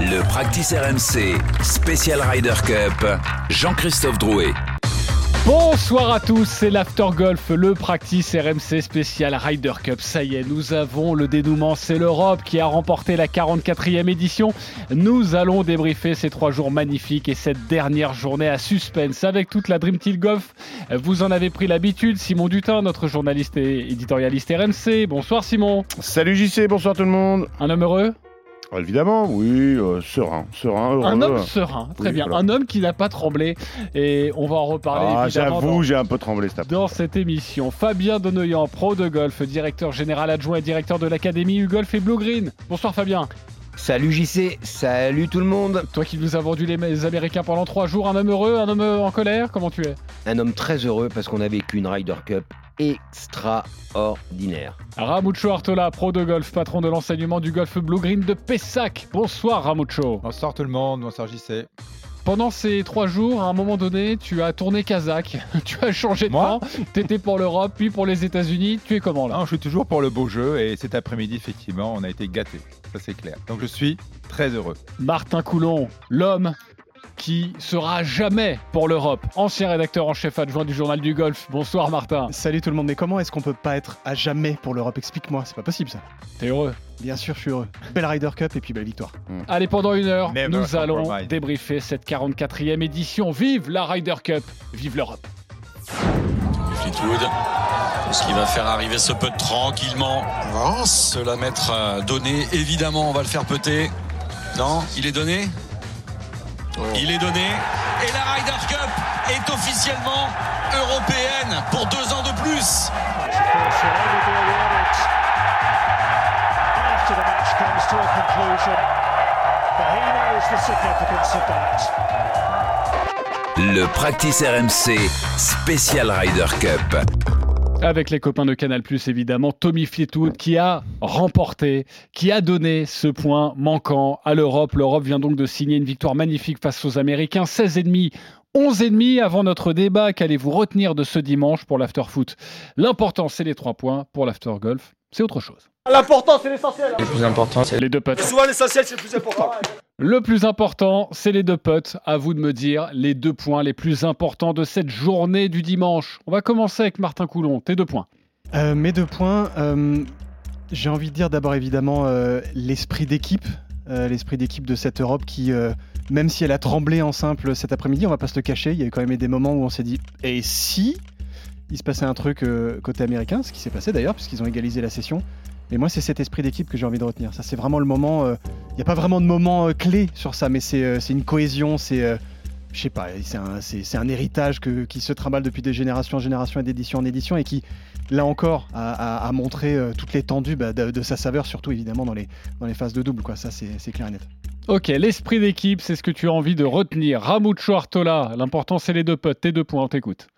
Le Practice RMC Special Ryder Cup, Jean-Christophe Drouet. Bonsoir à tous, c'est l'After Golf, le practice RMC spécial Ryder Cup. Ça y est, nous avons le dénouement, c'est l'Europe qui a remporté la 44e édition. Nous allons débriefer ces trois jours magnifiques et cette dernière journée à suspense avec toute la Dream Team Golf. Vous en avez pris l'habitude, Simon Dutin, notre journaliste et éditorialiste RMC. Bonsoir Simon. Salut JC, bonsoir tout le monde. Un homme heureux? Évidemment, oui, euh, serein, serein, heureux. Un homme serein, très Oui, bien. voilà. Un homme qui n'a pas tremblé. Et on va en reparler Ah, j'avoue, j'ai un peu tremblé cet. Dans cette émission, Fabien Donoyan, pro de golf, directeur général adjoint et directeur de l'Académie U-Golf et Blue Green. Bonsoir Fabien. Salut JC, salut tout le monde. Toi qui nous as vendu les, les Américains pendant trois jours, un homme heureux, un homme en colère, comment tu es? Un homme très heureux parce qu'on a vécu une Ryder Cup extraordinaire. Ramucho Artola, pro de golf, patron de l'enseignement du golf Blue Green de Pessac. Bonsoir Ramucho. Bonsoir tout le monde, bonsoir JC. Pendant ces trois jours, à un moment donné, tu as tourné Kazakh, tu as changé de Moi camp, t'étais pour l'Europe, puis pour les États-Unis. Tu es comment là Non, je suis toujours pour le beau jeu et cet après-midi, effectivement, on a été gâtés. Ça, c'est clair. Donc, je suis très heureux. Martin Coulon, l'homme qui sera jamais pour l'Europe. Ancien rédacteur en chef adjoint du journal du golf. Bonsoir Martin. Salut tout le monde, mais comment est-ce qu'on peut pas être à jamais pour l'Europe? Explique-moi, c'est pas possible ça. T'es heureux Bien sûr, je suis heureux. Belle Ryder Cup et puis belle victoire. Allez, pendant une heure, Never nous allons compromise. débriefer cette 44e édition. Vive la Ryder Cup, vive l'Europe. Fleetwood. Ce qui va faire arriver ce putt tranquillement. Se la mettre euh, donné. Évidemment, on va le faire putter. Non, il est donné? Il est donné. Et la Ryder Cup est officiellement européenne pour deux ans de plus. Le Practice RMC Special Ryder Cup. Avec les copains de Canal+, évidemment, Tommy Fleetwood qui a remporté, qui a donné ce point manquant à l'Europe. L'Europe vient donc de signer une victoire magnifique face aux Américains, 16,5 11,5 avant notre débat. Qu'allez-vous retenir de ce dimanche pour l'after-foot L'important, c'est les trois points. Pour l'after-golf, c'est autre chose. L'important, c'est l'essentiel. Le plus important, c'est Les deux putts. Souvent, l'essentiel, c'est le plus important. Le plus important, c'est les deux putts. À vous de me dire les deux points les plus importants de cette journée du dimanche. On va commencer avec Martin Coulon. Tes deux points. Euh, mes deux points, euh, j'ai envie de dire d'abord évidemment euh, l'esprit d'équipe, euh, l'esprit d'équipe de cette Europe qui, euh, même si elle a tremblé en simple cet après-midi, on va pas se le cacher, il y a eu quand même eu des moments où on s'est dit et si il se passait un truc euh, côté américain, ce qui s'est passé d'ailleurs puisqu'ils ont égalisé la session. Mais moi, c'est cet esprit d'équipe que j'ai envie de retenir. Ça, c'est vraiment le moment. euh, Il n'y a pas vraiment de moment euh, clé sur ça, mais c'est une cohésion, c'est. je sais pas, c'est un, héritage qui se trimballe depuis des générations en génération et d'édition en édition et qui, là encore, a, montré toute l'étendue bah, de, sa saveur, surtout évidemment dans les, phases de double. Ça, c'est c'est clair et net. Ok, l'esprit d'équipe, c'est ce que tu as envie de retenir. Ramucho Artola, l'important c'est les deux potes, tes deux points, on t'écoute.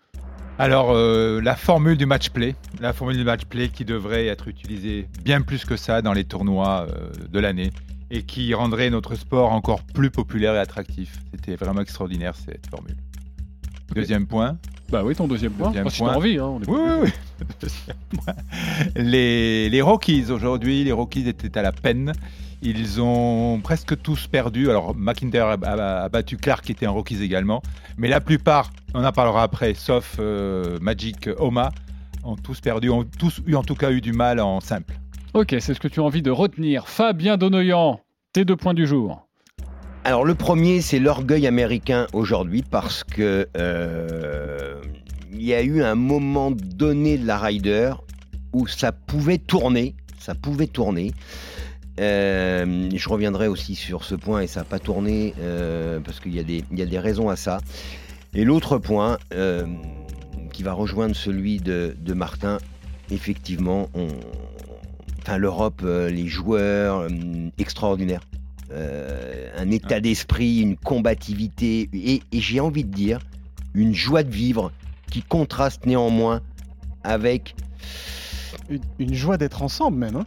Alors, euh, la formule du match play, la formule du match play qui devrait être utilisée bien plus que ça dans les tournois euh, de l'année et qui rendrait notre sport encore plus populaire et attractif. C'était vraiment extraordinaire cette formule. Deuxième point. Bah oui, ton deuxième point. Deuxième point. envie, hein, on est Oui, oui, oui. Deuxième point. Les, les Rockies aujourd'hui, les Rockies étaient à la peine. Ils ont presque tous perdu. Alors McIntyre a, a- a battu Clark qui était un Rockies également. Mais la plupart, on en parlera après, sauf euh, Magic Oma, ont tous perdu, ont tous eu en tout cas eu du mal en simple. Ok, c'est ce que tu as envie de retenir. Fabien Donoyan, tes deux points du jour. Alors le premier, c'est l'orgueil américain aujourd'hui parce que euh, il y a eu un moment donné de la Ryder où ça pouvait tourner, ça pouvait tourner. Euh, je reviendrai aussi sur ce point et ça n'a pas tourné euh, parce qu'il y, a des- il y a des raisons à ça. Et l'autre point euh, qui va rejoindre celui de, de Martin, effectivement, on- enfin, l'Europe, les joueurs extraordinaires. Un état d'esprit, une combativité et, et j'ai envie de dire une joie de vivre qui contraste néanmoins avec Une, une joie d'être ensemble même. hein.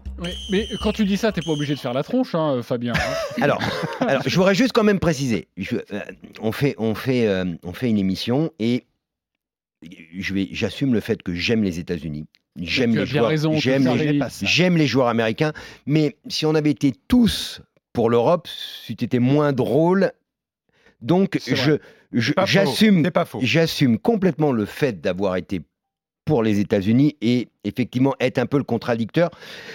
Mais quand tu dis ça, t'es pas obligé de faire la tronche, hein, Fabien. hein. Alors, alors, je voudrais juste quand même préciser. Je- euh, on, fait, on, fait, euh, on fait une émission et j'assume le fait que j'aime les États-Unis. J'aime les joueurs, raison, j'aime les, j'aime les joueurs américains. Mais si on avait été tous pour l'Europe, c'eût été moins drôle. Donc, je, je- j'assume complètement le fait d'avoir été pour les États-Unis et effectivement être un peu le contradicteur.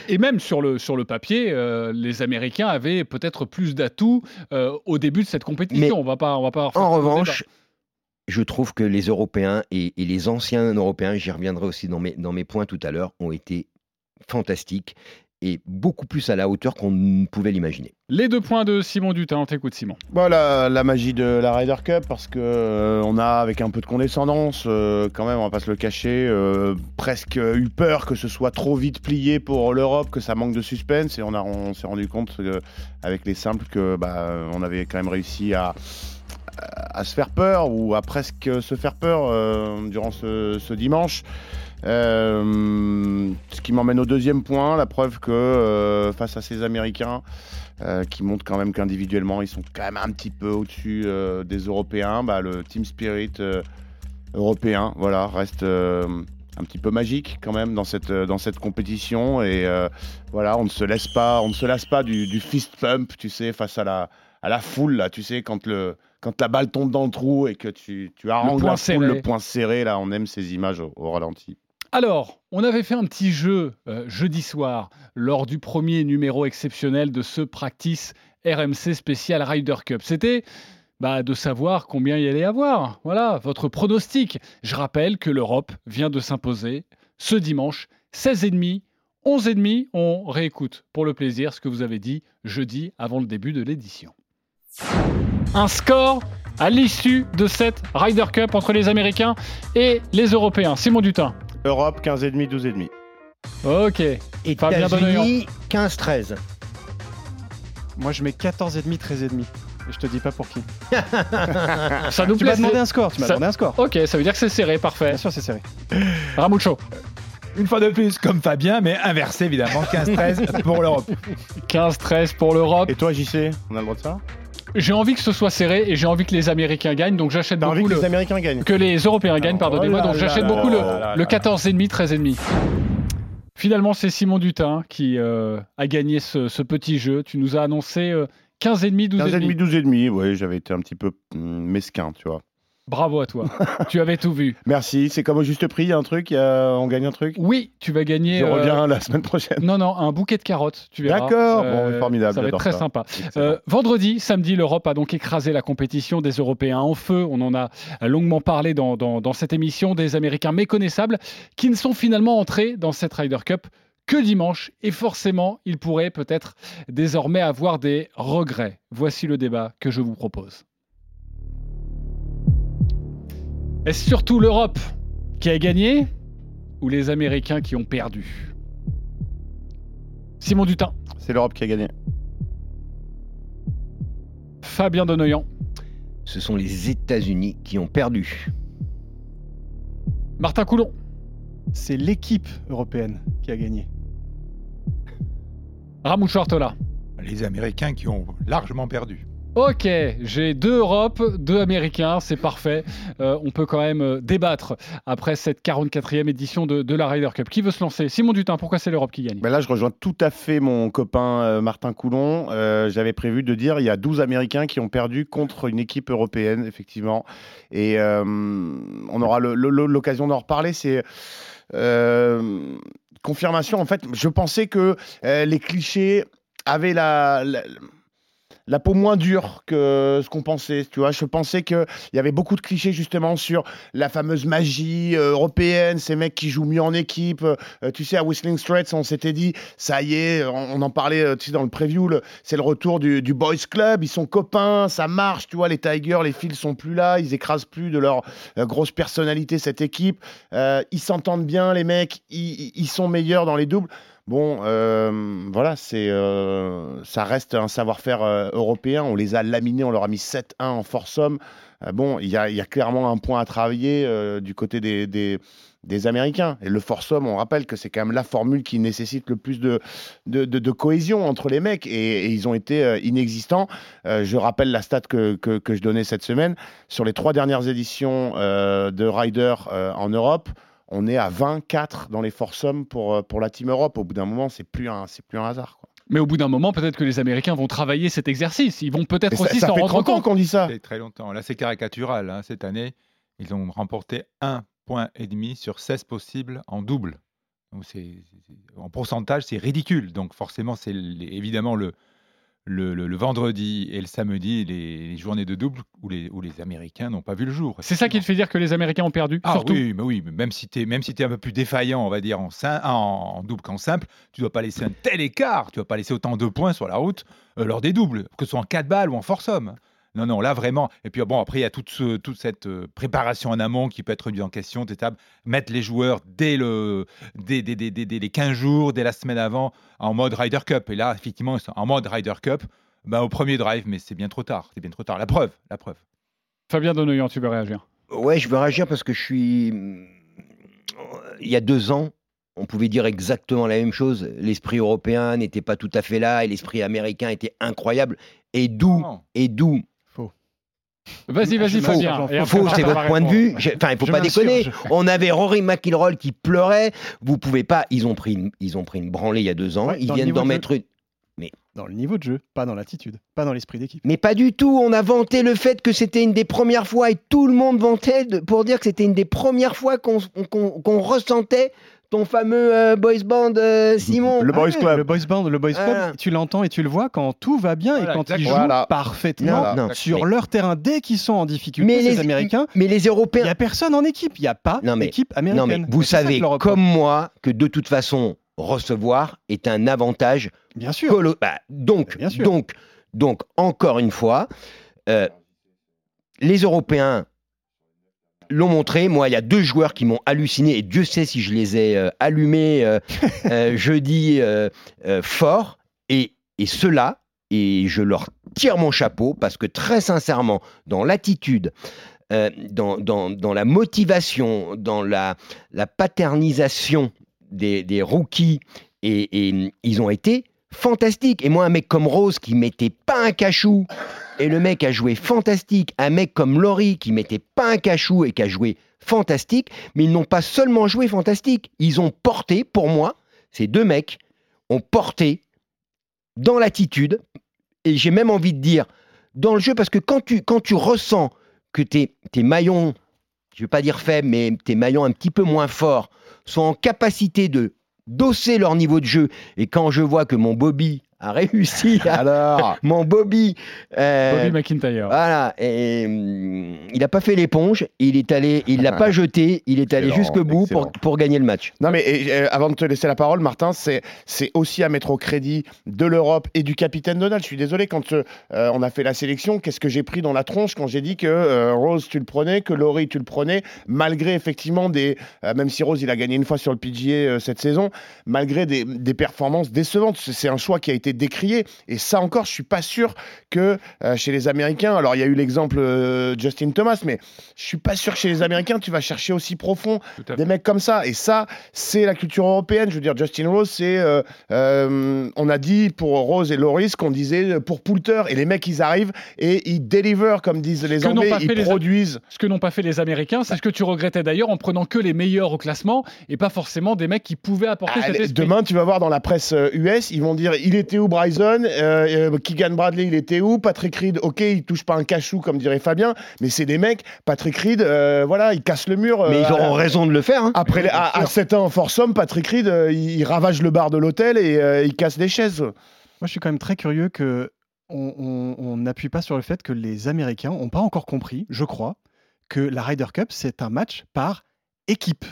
Et même sur le, sur le papier, euh, les Américains avaient peut-être plus d'atouts euh, au début de cette compétition. Mais on va pas, on va pas En revanche, je trouve que les Européens et, et les anciens Européens, j'y reviendrai aussi dans mes, dans mes points tout à l'heure, ont été fantastiques et beaucoup plus à la hauteur qu'on ne pouvait l'imaginer. Les deux points de Simon Dutin, on t'écoute Simon. Voilà la magie de la Ryder Cup parce que euh, on a avec un peu de condescendance euh, quand même on va pas se le cacher euh, presque eu peur que ce soit trop vite plié pour l'Europe que ça manque de suspense et on a on s'est rendu compte que, avec les simples que bah, on avait quand même réussi à à se faire peur ou à presque se faire peur euh, durant ce, ce dimanche. Euh, ce qui m'emmène au deuxième point, la preuve que euh, face à ces Américains, euh, qui montrent quand même qu'individuellement ils sont quand même un petit peu au-dessus des Européens, bah, le team spirit européen, voilà, reste un petit peu magique quand même dans cette dans cette compétition et voilà, on ne se laisse pas, on ne se lasse pas du, du fist pump, tu sais, face à la à la foule là, tu sais, quand le quand la balle tombe dans le trou et que tu, tu poing la foule, serré. le point serré, là, on aime ces images au, au ralenti. Alors, on avait fait un petit jeu euh, jeudi soir lors du premier numéro exceptionnel de ce practice RMC spécial Ryder Cup. C'était bah, de savoir combien il y allait avoir. Voilà, votre pronostic. Je rappelle que l'Europe vient de s'imposer ce dimanche 16,5. 11,5, on réécoute pour le plaisir ce que vous avez dit jeudi avant le début de l'édition. Un score à l'issue de cette Ryder Cup entre les Américains et les Européens. Simon Dutin. Europe, 15,5, 12,5. Ok. États-Unis, 15-13. Moi, je mets 14,5, 13,5. Et je te dis pas pour qui. Ça nous Tu m'as plaît. demandé un score. Tu m'as ça- demandé un score. Ok, ça veut dire que c'est serré, parfait. Bien sûr, c'est serré. Ramucho, Une fois de plus, comme Fabien, mais inversé évidemment, 15-13 pour l'Europe. 15-13 pour l'Europe. Et toi, JC, on a le droit de ça? J'ai envie que ce soit serré et j'ai envie que les Américains gagnent, donc j'achète envie beaucoup que le... les Américains gagnent que les Européens gagnent, Oh pardonnez-moi, là donc j'achète beaucoup là le, là là le là. 14,5, 13,5. Finalement, c'est Simon Dutin qui euh, a gagné ce, ce petit jeu. Tu nous as annoncé euh, 15,5, 15,5, 12,5. 12,5, oui, j'avais été un petit peu hum, mesquin, tu vois. Bravo à toi. tu avais tout vu. Merci, c'est comme au juste prix, il y a un truc, il y a- on gagne un truc Oui, tu vas gagner. Je euh, reviens la semaine prochaine. Non, non, un bouquet de carottes, tu verras. D'accord, bon, formidable, Ça va être très ça. sympa. Euh, vendredi, samedi, l'Europe a donc écrasé la compétition des Européens en feu. On en a longuement parlé dans, dans- dans cette émission des Américains méconnaissables qui ne sont finalement entrés dans cette Ryder Cup que dimanche. Et forcément, ils pourraient peut-être désormais avoir des regrets. Voici le débat que je vous propose. Est-ce surtout l'Europe qui a gagné ou les Américains qui ont perdu? Simon Dutin, C'est l'Europe qui a gagné. Fabien Donoyan, Ce sont les États-Unis qui ont perdu. Martin Coulon. C'est l'équipe européenne qui a gagné. Ramouche Ortola. Les Américains qui ont largement perdu. Ok, j'ai deux Europes, deux Américains, c'est parfait. Euh, on peut quand même euh, débattre après cette 44e édition de, la Ryder Cup. Qui veut se lancer? Simon Dutin, pourquoi c'est l'Europe qui gagne? Ben là, je rejoins tout à fait mon copain euh, Martin Coulon. J'avais prévu de dire il y a 12 Américains qui ont perdu contre une équipe européenne, effectivement. Et on aura l'occasion d'en reparler. C'est. confirmation, en fait, je pensais que les clichés avaient la, la, la peau moins dure que ce qu'on pensait. Tu vois, je pensais qu'il y avait beaucoup de clichés justement sur la fameuse magie euh, européenne, ces mecs qui jouent mieux en équipe. Euh, tu sais, à Whistling Straits, on s'était dit, ça y est, on, en parlait euh, tu sais, dans le preview, c'est le retour du, Boys Club, ils sont copains, ça marche, tu vois, les Tigers, les Phils sont plus là, ils écrasent plus de leur grosse personnalité, cette équipe. Ils s'entendent bien, les mecs, ils- ils sont meilleurs dans les doubles. Bon, euh, voilà, c'est, euh, ça reste un savoir-faire euh, européen. On les a laminés, on leur a mis 7-1 en force bon, il y a, clairement un point à travailler du côté des, Américains. Et le homme, on rappelle que c'est quand même la formule qui nécessite le plus de, cohésion entre les mecs. Et, ils ont été inexistants. Je rappelle la stat que, je donnais cette semaine. Sur les trois dernières éditions de Ryder en Europe, on est à 24 dans les force hommes pour, euh, pour la Team Europe. Au bout d'un moment, c'est plus un, c'est plus un hasard. quoi. Mais au bout d'un moment, peut-être que les Américains vont travailler cet exercice. Ils vont peut-être aussi ça s'en fait rendre 30 ans compte. qu'on dit ça. C'est très longtemps. Là, c'est caricatural. hein. Cette année, ils ont remporté un point et demi sur 16 possibles en double. Donc, c'est- c'est- c'est- en pourcentage, c'est ridicule. Donc, forcément, c'est évidemment le, le, le- le vendredi et le samedi, les, les journées de double où les, où les Américains n'ont pas vu le jour. C'est ça qui te fait dire que les Américains ont perdu, Ah surtout. oui, mais oui, même si tu es, même si es un peu plus défaillant, on va dire, en, en, en double qu'en simple, tu dois pas laisser un tel écart, tu dois pas laisser autant de points sur la route euh, lors des doubles, que ce soit en 4 balles ou en force-homme. Non, non, là vraiment. Et puis bon, après, il y a toute, ce- toute cette euh, préparation en amont qui peut être remise en question, mettre les joueurs dès, le, dès, dès- dès- dès- dès les 15 jours, dès la semaine avant, en mode Ryder Cup. Et là, effectivement, ils sont en mode Ryder Cup, bah, au premier drive, mais c'est bien trop tard. C'est bien trop tard. La preuve, la preuve. Fabien Donoyan, tu veux réagir? Ouais, je veux réagir parce que je suis. Il y a deux ans, on pouvait dire exactement la même chose. L'esprit européen n'était pas tout à fait là et l'esprit américain était incroyable. Et d'où, et d'où, Vas-y, vas-y, faux, on c'est votre point de vue. Enfin, il faut Je pas déconner. On avait Rory McIlroy qui pleurait. Vous pouvez pas. Ils ont pris, une, ils ont pris une branlée il y a deux ans. Ouais, ils dans le viennent niveau d'en de jeu. mettre une. Dans le niveau de jeu, pas dans l'attitude, pas dans l'esprit d'équipe. Mais pas du tout. On a vanté le fait que c'était une des premières fois et tout le monde vantait de- pour dire que c'était une des premières fois qu'on ressentait ton fameux euh, boys band, euh, Simon. Le Boys Ouais, Club. Le boys band, le boys Voilà. club, tu l'entends et tu le vois quand tout va bien Voilà, et quand ils jouent. Voilà. parfaitement sur mais- leur terrain. Dès qu'ils sont en difficulté, Mais les- Américains, Mais les il n'y Européens. a personne en équipe. Il n'y a pas Non, mais- d'équipe Non, américaine. mais vous savez comme moi que de toute façon, recevoir est un avantage Bien sûr. colo- bah, donc, Bien sûr. donc, donc, encore une fois, euh, les Européens l'ont montré. Moi, il y a deux joueurs qui m'ont halluciné et Dieu sait si je les ai euh, allumés euh, euh, jeudi euh, fort. Et, et ceux-là, et je leur tire mon chapeau parce que très sincèrement, dans l'attitude, dans, dans- dans la motivation, dans la, la paternisation des, des rookies, et, et ils ont été fantastiques. Et moi, un mec comme Rose qui mettait pas un cachou, et le mec a joué fantastique. Un mec comme Laurie qui mettait pas un cachou et qui a joué fantastique, mais ils n'ont pas seulement joué fantastique, ils ont porté, pour moi, ces deux mecs ont porté dans l'attitude, et j'ai même envie de dire dans le jeu, parce que quand tu, ressens que tes, tes maillons, je ne vais pas dire faibles, mais tes maillons un petit peu moins forts, sont en capacité de d'osser leur niveau de jeu, et quand je vois que mon Bobby a réussi à... Alors, Mon Bobby... euh, Bobby McIntyre. voilà, et, hum, il n'a pas fait l'éponge, il est allé, il l'a pas jeté, il est allé jusqu'au bout pour, pour gagner le match. Non, mais et, euh, avant de te laisser la parole, Martin, c'est c'est aussi à mettre au crédit de l'Europe et du capitaine Donald. Je suis désolé, quand euh, on a fait la sélection, qu'est-ce que j'ai pris dans la tronche quand j'ai dit que euh, Rose, tu le prenais, que Laurie, tu le prenais, malgré effectivement des. euh, même si Rose, il a gagné une fois sur le PGA euh, cette saison, malgré des, des performances décevantes. C'est un choix qui a été décrié. Et ça encore, je suis pas sûr que euh, chez les Américains. Alors, il y a eu l'exemple euh, Justin Thomas, mais je suis pas sûr que chez les Américains, tu vas chercher aussi profond des mecs comme ça. Et ça, c'est la culture européenne. Je veux dire, Justin Rose, c'est. euh, on a dit pour Rose et Loris qu'on disait pour Poulter. Et les mecs, ils arrivent et ils deliver, comme disent les Anglais. Ils les- produisent. Ce que n'ont pas fait les Américains, c'est ce que tu regrettais d'ailleurs en prenant que les meilleurs au classement et pas forcément des mecs qui pouvaient apporter Ah, demain, tu vas voir dans la presse US, ils vont dire il était où Bryson? Euh, euh, Keegan Bradley, il était où? Patrick Reed, ok, il touche pas un cachou comme dirait Fabien, mais c'est des mecs. Patrick Reed, euh, voilà, il casse le mur. Mais euh, ils auront à- raison de le faire. hein. Après, les- à, à 7 ans en Patrick Reed, euh, il, il ravage le bar de l'hôtel et euh, il casse des chaises. Moi, je suis quand même très curieux que on n'appuie pas sur le fait que les Américains n'ont pas encore compris, je crois, que la Ryder Cup, c'est un match par équipe.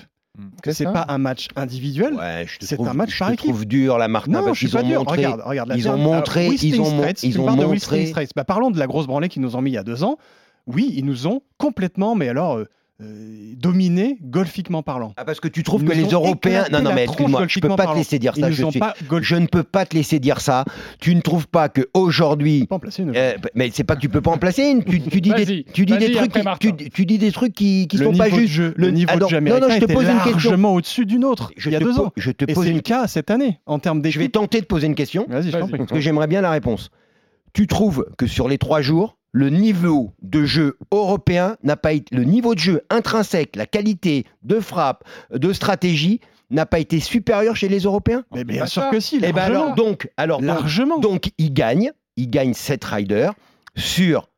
C'est C'est pas un match individuel. Ouais, je C'est un match je par équipe. trouve dur là, Martin, Non, parce je suis qu'ils ont dur. montré. Regarde, regarde. la ils ont montré- ils ont Straits, ils ont montré-. Bah, parlons de la grosse branlée qu'ils nous ont mis il y a deux ans. Oui, ils nous ont complètement, mais alors, euh, euh, dominés golfiquement parlant. Ah, parce que tu trouves Ils que les Européens. Non, non, mais excuse-moi, je peux pas te laisser dire Ils ça. Je, suis- pas je ne peux pas te laisser dire ça. Tu ne trouves pas que aujourd'hui. pas en placer une. Euh, mais c'est pas que tu peux pas en placer une. Tu, tu dis des, tu dis des trucs, qui, tu, tu dis des trucs qui, qui le sont pas justes. jeu, le niveau Alors, de jeu non, américain non, je te pose une question. largement au-dessus du nôtre Je il y a te deux ans. Je te pose une cas cette année en termes Je vais tenter de poser une question. Vas-y, je parce que j'aimerais bien la réponse. Tu trouves que sur les trois jours, le niveau de jeu européen n'a pas été. Le niveau de jeu intrinsèque, la qualité de frappe, de stratégie, n'a pas été supérieur chez les Européens? Mais bien sûr ça. que si, Eh ben largement. alors, donc, alors donc, largement. donc, ils gagnent, ils gagnent cette rider sur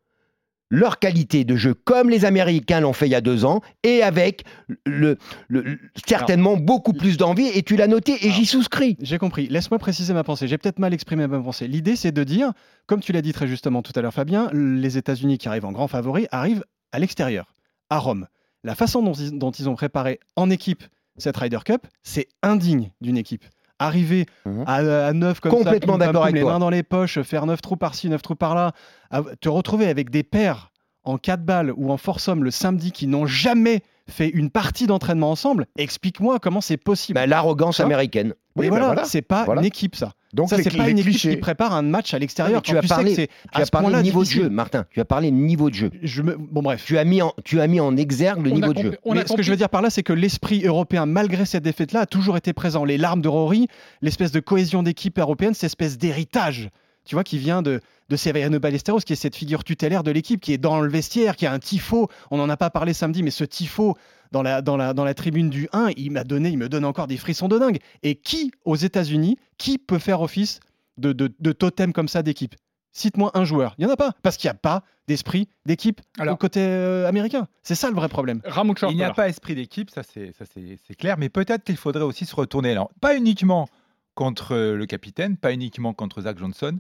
leur qualité de jeu, comme les Américains l'ont fait il y a deux ans, et avec le, le- le- certainement beaucoup plus d'envie. Et tu l'as noté, et j'y souscris. J'ai compris. Laisse-moi préciser ma pensée. J'ai peut-être mal exprimé ma pensée. L'idée, c'est de dire, comme tu l'as dit très justement tout à l'heure, Fabien, les États-Unis qui arrivent en grand favori arrivent à l'extérieur, à Rome. La façon dont ils, dont ils ont préparé en équipe cette Ryder Cup, c'est indigne d'une équipe. Arriver Mhm. à, à 9 comme Complètement ça, d'accord les toi. mains dans les poches, faire 9 trous par-ci, 9 trous par-là, à- te retrouver avec des paires en 4 balles ou en foursome le samedi qui n'ont jamais fait une partie d'entraînement ensemble, explique-moi comment c'est possible. Ben, L'arrogance Hein Mais Oui, bah voilà, voilà. c'est pas Voilà. une équipe ça. Donc ça c'est pas une équipe clichés. qui prépare un match à l'extérieur. tu as parlé- Tu à as parlé niveau de jeu, Martin. Tu as parlé de niveau de jeu. Je me- Bon bref. Tu as mis en, tu as mis en exergue le On a niveau de jeu. on a Mais ce que je veux dire par là, c'est que l'esprit européen, malgré cette défaite-là, a toujours été présent. Les larmes de Rory, l'espèce de cohésion d'équipe européenne, cette espèce d'héritage, tu vois, qui vient de, de Severiano Ballesteros, qui est cette figure tutélaire de l'équipe, qui est dans le vestiaire, qui a un tifo. On n'en a pas parlé samedi, mais ce tifo dans la, dans la, dans la tribune du 1, il m'a donné, il me donne encore des frissons de dingue. Et qui, aux États-Unis, qui peut faire office de, de, de totem comme ça d'équipe? Cite-moi un joueur. Il n'y en a pas, parce qu'il n'y a pas d'esprit d'équipe Alors- au côté euh, américain. C'est ça le vrai problème. Il n'y a pas esprit d'équipe, ça c'est ça, c'est- c'est clair, mais peut-être qu'il faudrait aussi se retourner. Alors, pas uniquement contre euh, le capitaine, pas uniquement contre Zach Johnson,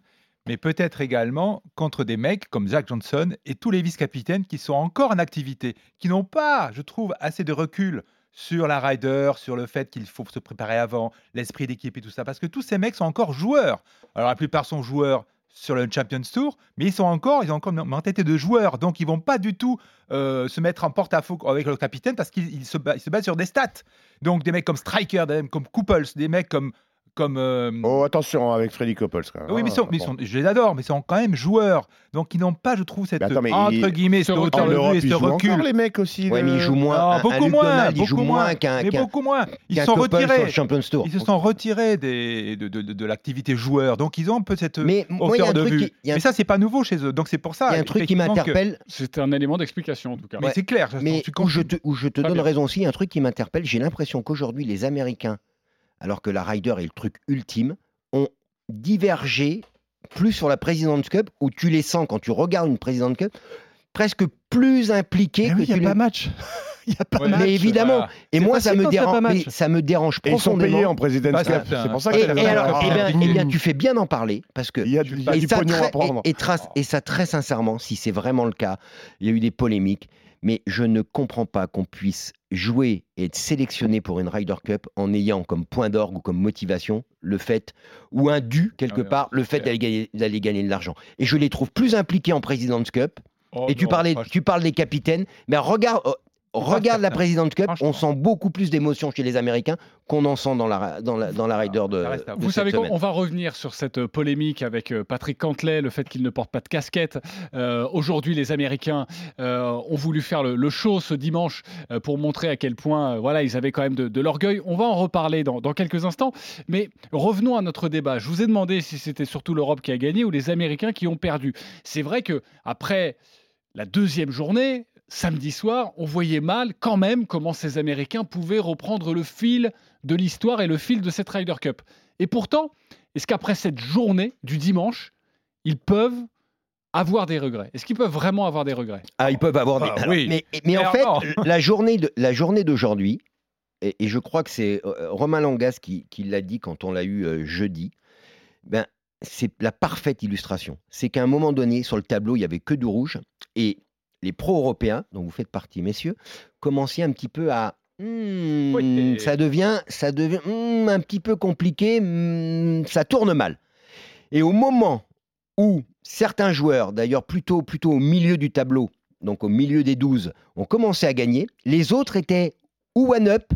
mais peut-être également contre des mecs comme Zach Johnson et tous les vice-capitaines qui sont encore en activité, qui n'ont pas, je trouve, assez de recul sur la rider, sur le fait qu'il faut se préparer avant, l'esprit d'équipe et tout ça, parce que tous ces mecs sont encore joueurs. Alors la plupart sont joueurs sur le Champions Tour, mais ils sont encore, ils ont encore une de joueurs, donc ils vont pas du tout euh, se mettre en porte-à-faux avec le capitaine parce qu'ils ils se, se basent sur des stats. Donc des mecs comme Striker, des mecs comme Couples, des mecs comme comme euh, Oh, attention avec Freddy Couples. Quand même, oui, mais, ils sont- hein. mais ils Bon. sont- je les adore, mais ils sont quand même joueurs. Donc ils n'ont pas, je trouve, cette Mais attends, mais entre il- guillemets, ce En de et ils ce jouent recul. encore les mecs aussi. Ouais, le- mais ils jouent moins. Non, beaucoup moins, Donald, il beaucoup joue moins qu'un mais beaucoup moins. Ils sont retirés. Tour. Ils se sont retirés des, de, de- de- de l'activité joueur, donc ils ont un peu cette Mais il y a hauteur de vue. qui- il y a un- Mais ça, c'est pas nouveau chez eux, donc c'est pour ça. il y a un truc qui que- m'interpelle, C'est un élément d'explication en tout cas. Mais Ouais. c'est clair. mais où je te, où je te donne raison aussi, un truc qui m'interpelle, j'ai l'impression qu'aujourd'hui, les Américains, alors que la Ryder est le truc ultime, ont divergé plus sur la President's Cup, où tu les sens, quand tu regardes une President's Cup, presque plus impliqués Mais que oui, il tu n'y a les- pas match. Il n'y a pas Ouais, match. Mais évidemment, voilà. et moi ça me, y dérange, match. mais ça me dérange Et ils sont profondément. payés en President's Bah, Cup. c'est pour ça Et, que et alors, eh bien, bien, tu fais bien d'en parler, parce que il y a du, y a et du ça, pognon très, à prendre. et- et et ça, très sincèrement, si c'est vraiment le cas, il y a eu des polémiques, mais je ne comprends pas qu'on puisse jouer et être sélectionné pour une Ryder Cup en ayant comme point d'orgue ou comme motivation le fait, ou un dû quelque Ah part, le fait d'aller gagner, d'aller gagner de l'argent. Et je les trouve plus impliqués en President's Cup. Oh et tu, parlais, tu parles des capitaines, mais regarde. Regarde la. President's Cup, on sent beaucoup plus d'émotion chez les Américains qu'on en sent dans la, dans la, dans la Ryder de, Vous cette savez quoi. On va revenir sur cette polémique avec euh, Patrick Cantley, le fait qu'il ne porte pas de casquette. Euh, Aujourd'hui, les Américains euh, ont voulu faire le, le show ce dimanche euh, pour montrer à quel point euh, voilà, ils avaient quand même de, de l'orgueil. On va en reparler dans, dans quelques instants. Mais revenons à notre débat. Je vous ai demandé si c'était surtout l'Europe qui a gagné ou les Américains qui ont perdu. C'est vrai que après la deuxième journée, samedi soir, on voyait mal quand même comment ces Américains pouvaient reprendre le fil de l'histoire et le fil de cette Ryder Cup. Et pourtant, est-ce qu'après cette journée du dimanche, ils peuvent avoir des regrets? Est-ce qu'ils peuvent vraiment avoir des regrets? Ah, ils peuvent avoir des. Ah, Alors, oui. Mais, mais en fait, la journée de la journée d'aujourd'hui, et, et je crois que c'est euh, Romain Langas qui, qui l'a dit quand on l'a eu euh, jeudi. Ben, c'est la parfaite illustration. C'est qu'à un moment donné, sur le tableau, il y avait que du rouge et les pro-européens, dont vous faites partie, messieurs, commençaient un petit peu à Hmm, Oui. ça devient, ça devient hmm, un petit peu compliqué, hmm, ça tourne mal. Et au moment où certains joueurs, d'ailleurs plutôt, plutôt au milieu du tableau, donc au milieu des 12, ont commencé à gagner, les autres étaient ou one up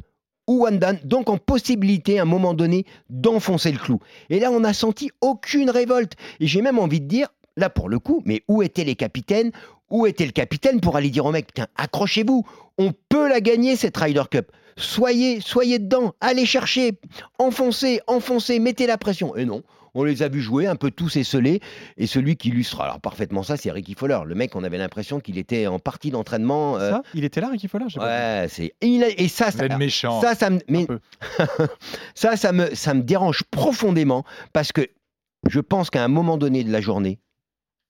ou one down, donc en possibilité à un moment donné d'enfoncer le clou. Et là, on n'a senti aucune révolte. Et j'ai même envie de dire, là pour le coup, mais où étaient les capitaines Où était le capitaine pour aller dire au mec, tiens, accrochez-vous, on peut la gagner cette Ryder Cup. Soyez, soyez dedans, allez chercher, enfoncez, enfoncez, mettez la pression. Et non, On les a vus jouer un peu tous esselés. Et celui qui illustre alors parfaitement ça, c'est Ricky Fowler. Le mec, on avait l'impression qu'il était en partie d'entraînement. euh, Ça, il était là, Ricky Fowler? Ouais, c'est et, ça, ça, méchant. ça, ça me, mais- peu. ça, ça me, ça me dérange profondément parce que je pense qu'à un moment donné de la journée,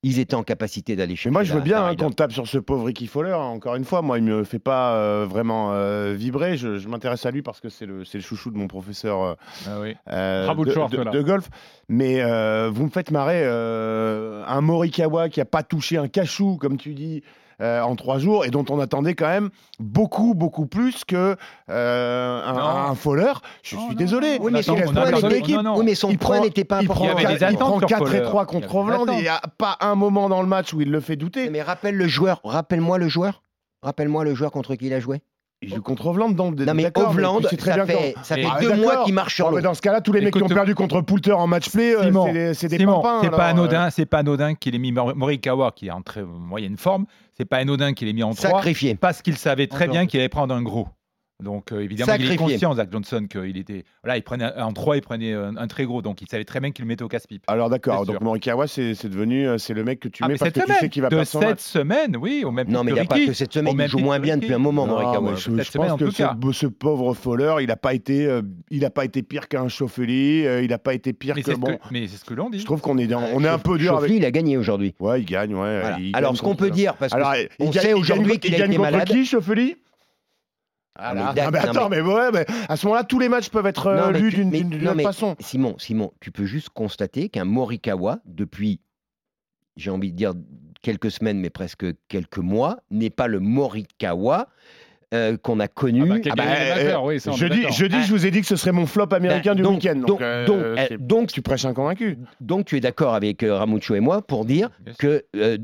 ils étaient en capacité d'aller chercher. Mais moi, je la- veux bien hein, qu'on tape sur ce pauvre Ricky Fowler. hein. Encore une fois, moi, il me fait pas euh, vraiment euh, vibrer. Je, je m'intéresse à lui parce que c'est le, chouchou de mon professeur euh, Ah oui. euh, de de, short, de- là. de golf. Mais euh, vous me faites marrer. euh, un Morikawa qui a pas touché un cachou, comme tu dis. Euh, en trois jours et dont on attendait quand même beaucoup beaucoup plus que euh, un. Je suis désolé. Oui, mais son point n'était- prend- pas Il important. prend, Il des il prend sur 4 et Fowler. 3 Il y contre attentes. Il n'y a pas un moment dans le match où il le fait douter. Mais rappelle le joueur, rappelle-moi le joueur. Rappelle-moi le joueur contre qui il a joué. Il joue contre Hovland, donc Non mais Hovland, tu sais très ça bien fait, quand- ça fait Ah, deux d'accord. mois qu'il marche sur l'eau. mais dans ce cas-là, tous les mecs qui ont perdu contre Poulter en match play, euh, c'est des, c'est des Simon, pampins, c'est alors, pas euh, anodin, c'est pas anodin qu'il ait mis Mor- Morikawa qui est en très moyenne forme. C'est pas anodin qu'il ait mis en 3 Sacrifié. parce qu'il savait très Encore. bien qu'il allait prendre un gros. Donc euh, évidemment, il est Sacrifié. conscient, Zach Johnson, qu'il était. Voilà, il prenait un- en 3, il prenait un, un très gros, donc il savait très bien qu'il le mettait au casse-pipe. Alors d'accord, donc. Morikawa, c'est devenu, euh, c'est le mec que tu Ah, mets mais parce que tu semaine, sais qu'il va son cette match. semaine, oui, au même Non mais il n'y a pas que cette semaine, il joue moins bien depuis un moment, Non, Morikawa. je, Cette je semaine, pense en que ce, pauvre Fowler, il n'a pas été, euh, il a pas été pire qu'un Schauffele, euh, il n'a pas été pire Mais que c'est ce bon. que, mais c'est ce que l'on dit. Je trouve qu'on est, dans- on est un peu dur avec. il a gagné aujourd'hui. Ouais, il gagne, ouais. Alors gagne ce qu'on peut dire, parce Alors, que il on gagne- sait aujourd'hui gagne- qu'il il a gagne été contre malade. qui, Ah, Ah, d'ac- non, mais non, attends, mais, ouais, mais à ce moment-là, tous les matchs peuvent être euh, mais lus d'une mais- mais façon. Simon, Simon, tu peux juste constater qu'un Morikawa, depuis, j'ai envie de dire quelques semaines, mais presque quelques mois, n'est pas le Morikawa euh, qu'on a connu. Ah bah, Ah bah, euh, oui, ça, je vous ai dit que ce serait mon flop américain Ben, du donc- week-end. Donc, donc- euh, donc, eh, donc- tu prêches un convaincu. Donc tu es d'accord avec euh, Ramucho et moi pour dire que euh,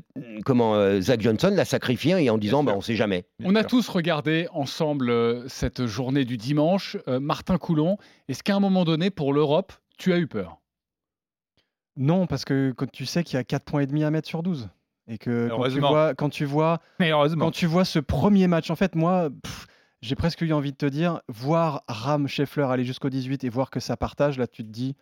comment euh, Zach Johnson l'a sacrifié et en disant bah, on sait jamais. On a tous regardé ensemble euh, cette journée du dimanche. Euh, Martin Coulon, est-ce qu'à un moment donné, pour l'Europe, tu as eu peur? Non, parce que quand tu sais qu'il y a 4 points et demi à mettre sur 12. Et que quand tu, vois, quand, tu vois, Mais heureusement. quand tu vois ce premier match, en fait, moi, pff, j'ai presque eu envie de te dire, voir Ram Scheffler aller jusqu'au 18 et voir que ça partage, là, tu te dis,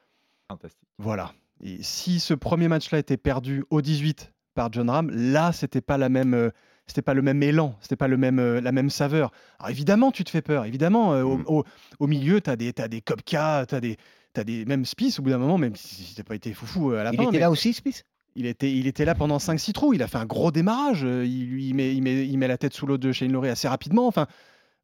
Fantastique. voilà. Et si ce premier match-là était perdu au 18 par John Ram, là, c'était pas la même. euh, c'était pas le même élan, c'était pas le même, euh, la même saveur. Alors évidemment, tu te fais peur. Évidemment, euh, au, Mm. au- au milieu, tu as des, t'as des Kopka, tu as des, t'as des même Spice au bout d'un moment, même si t'as pas été foufou à la Il fin. était mais là aussi, Smith il était, il était là pendant 5-6 trous. Il a fait un gros démarrage. euh, Il, met, il, met, il met la tête sous l'eau de Shane Lowry assez rapidement. Enfin,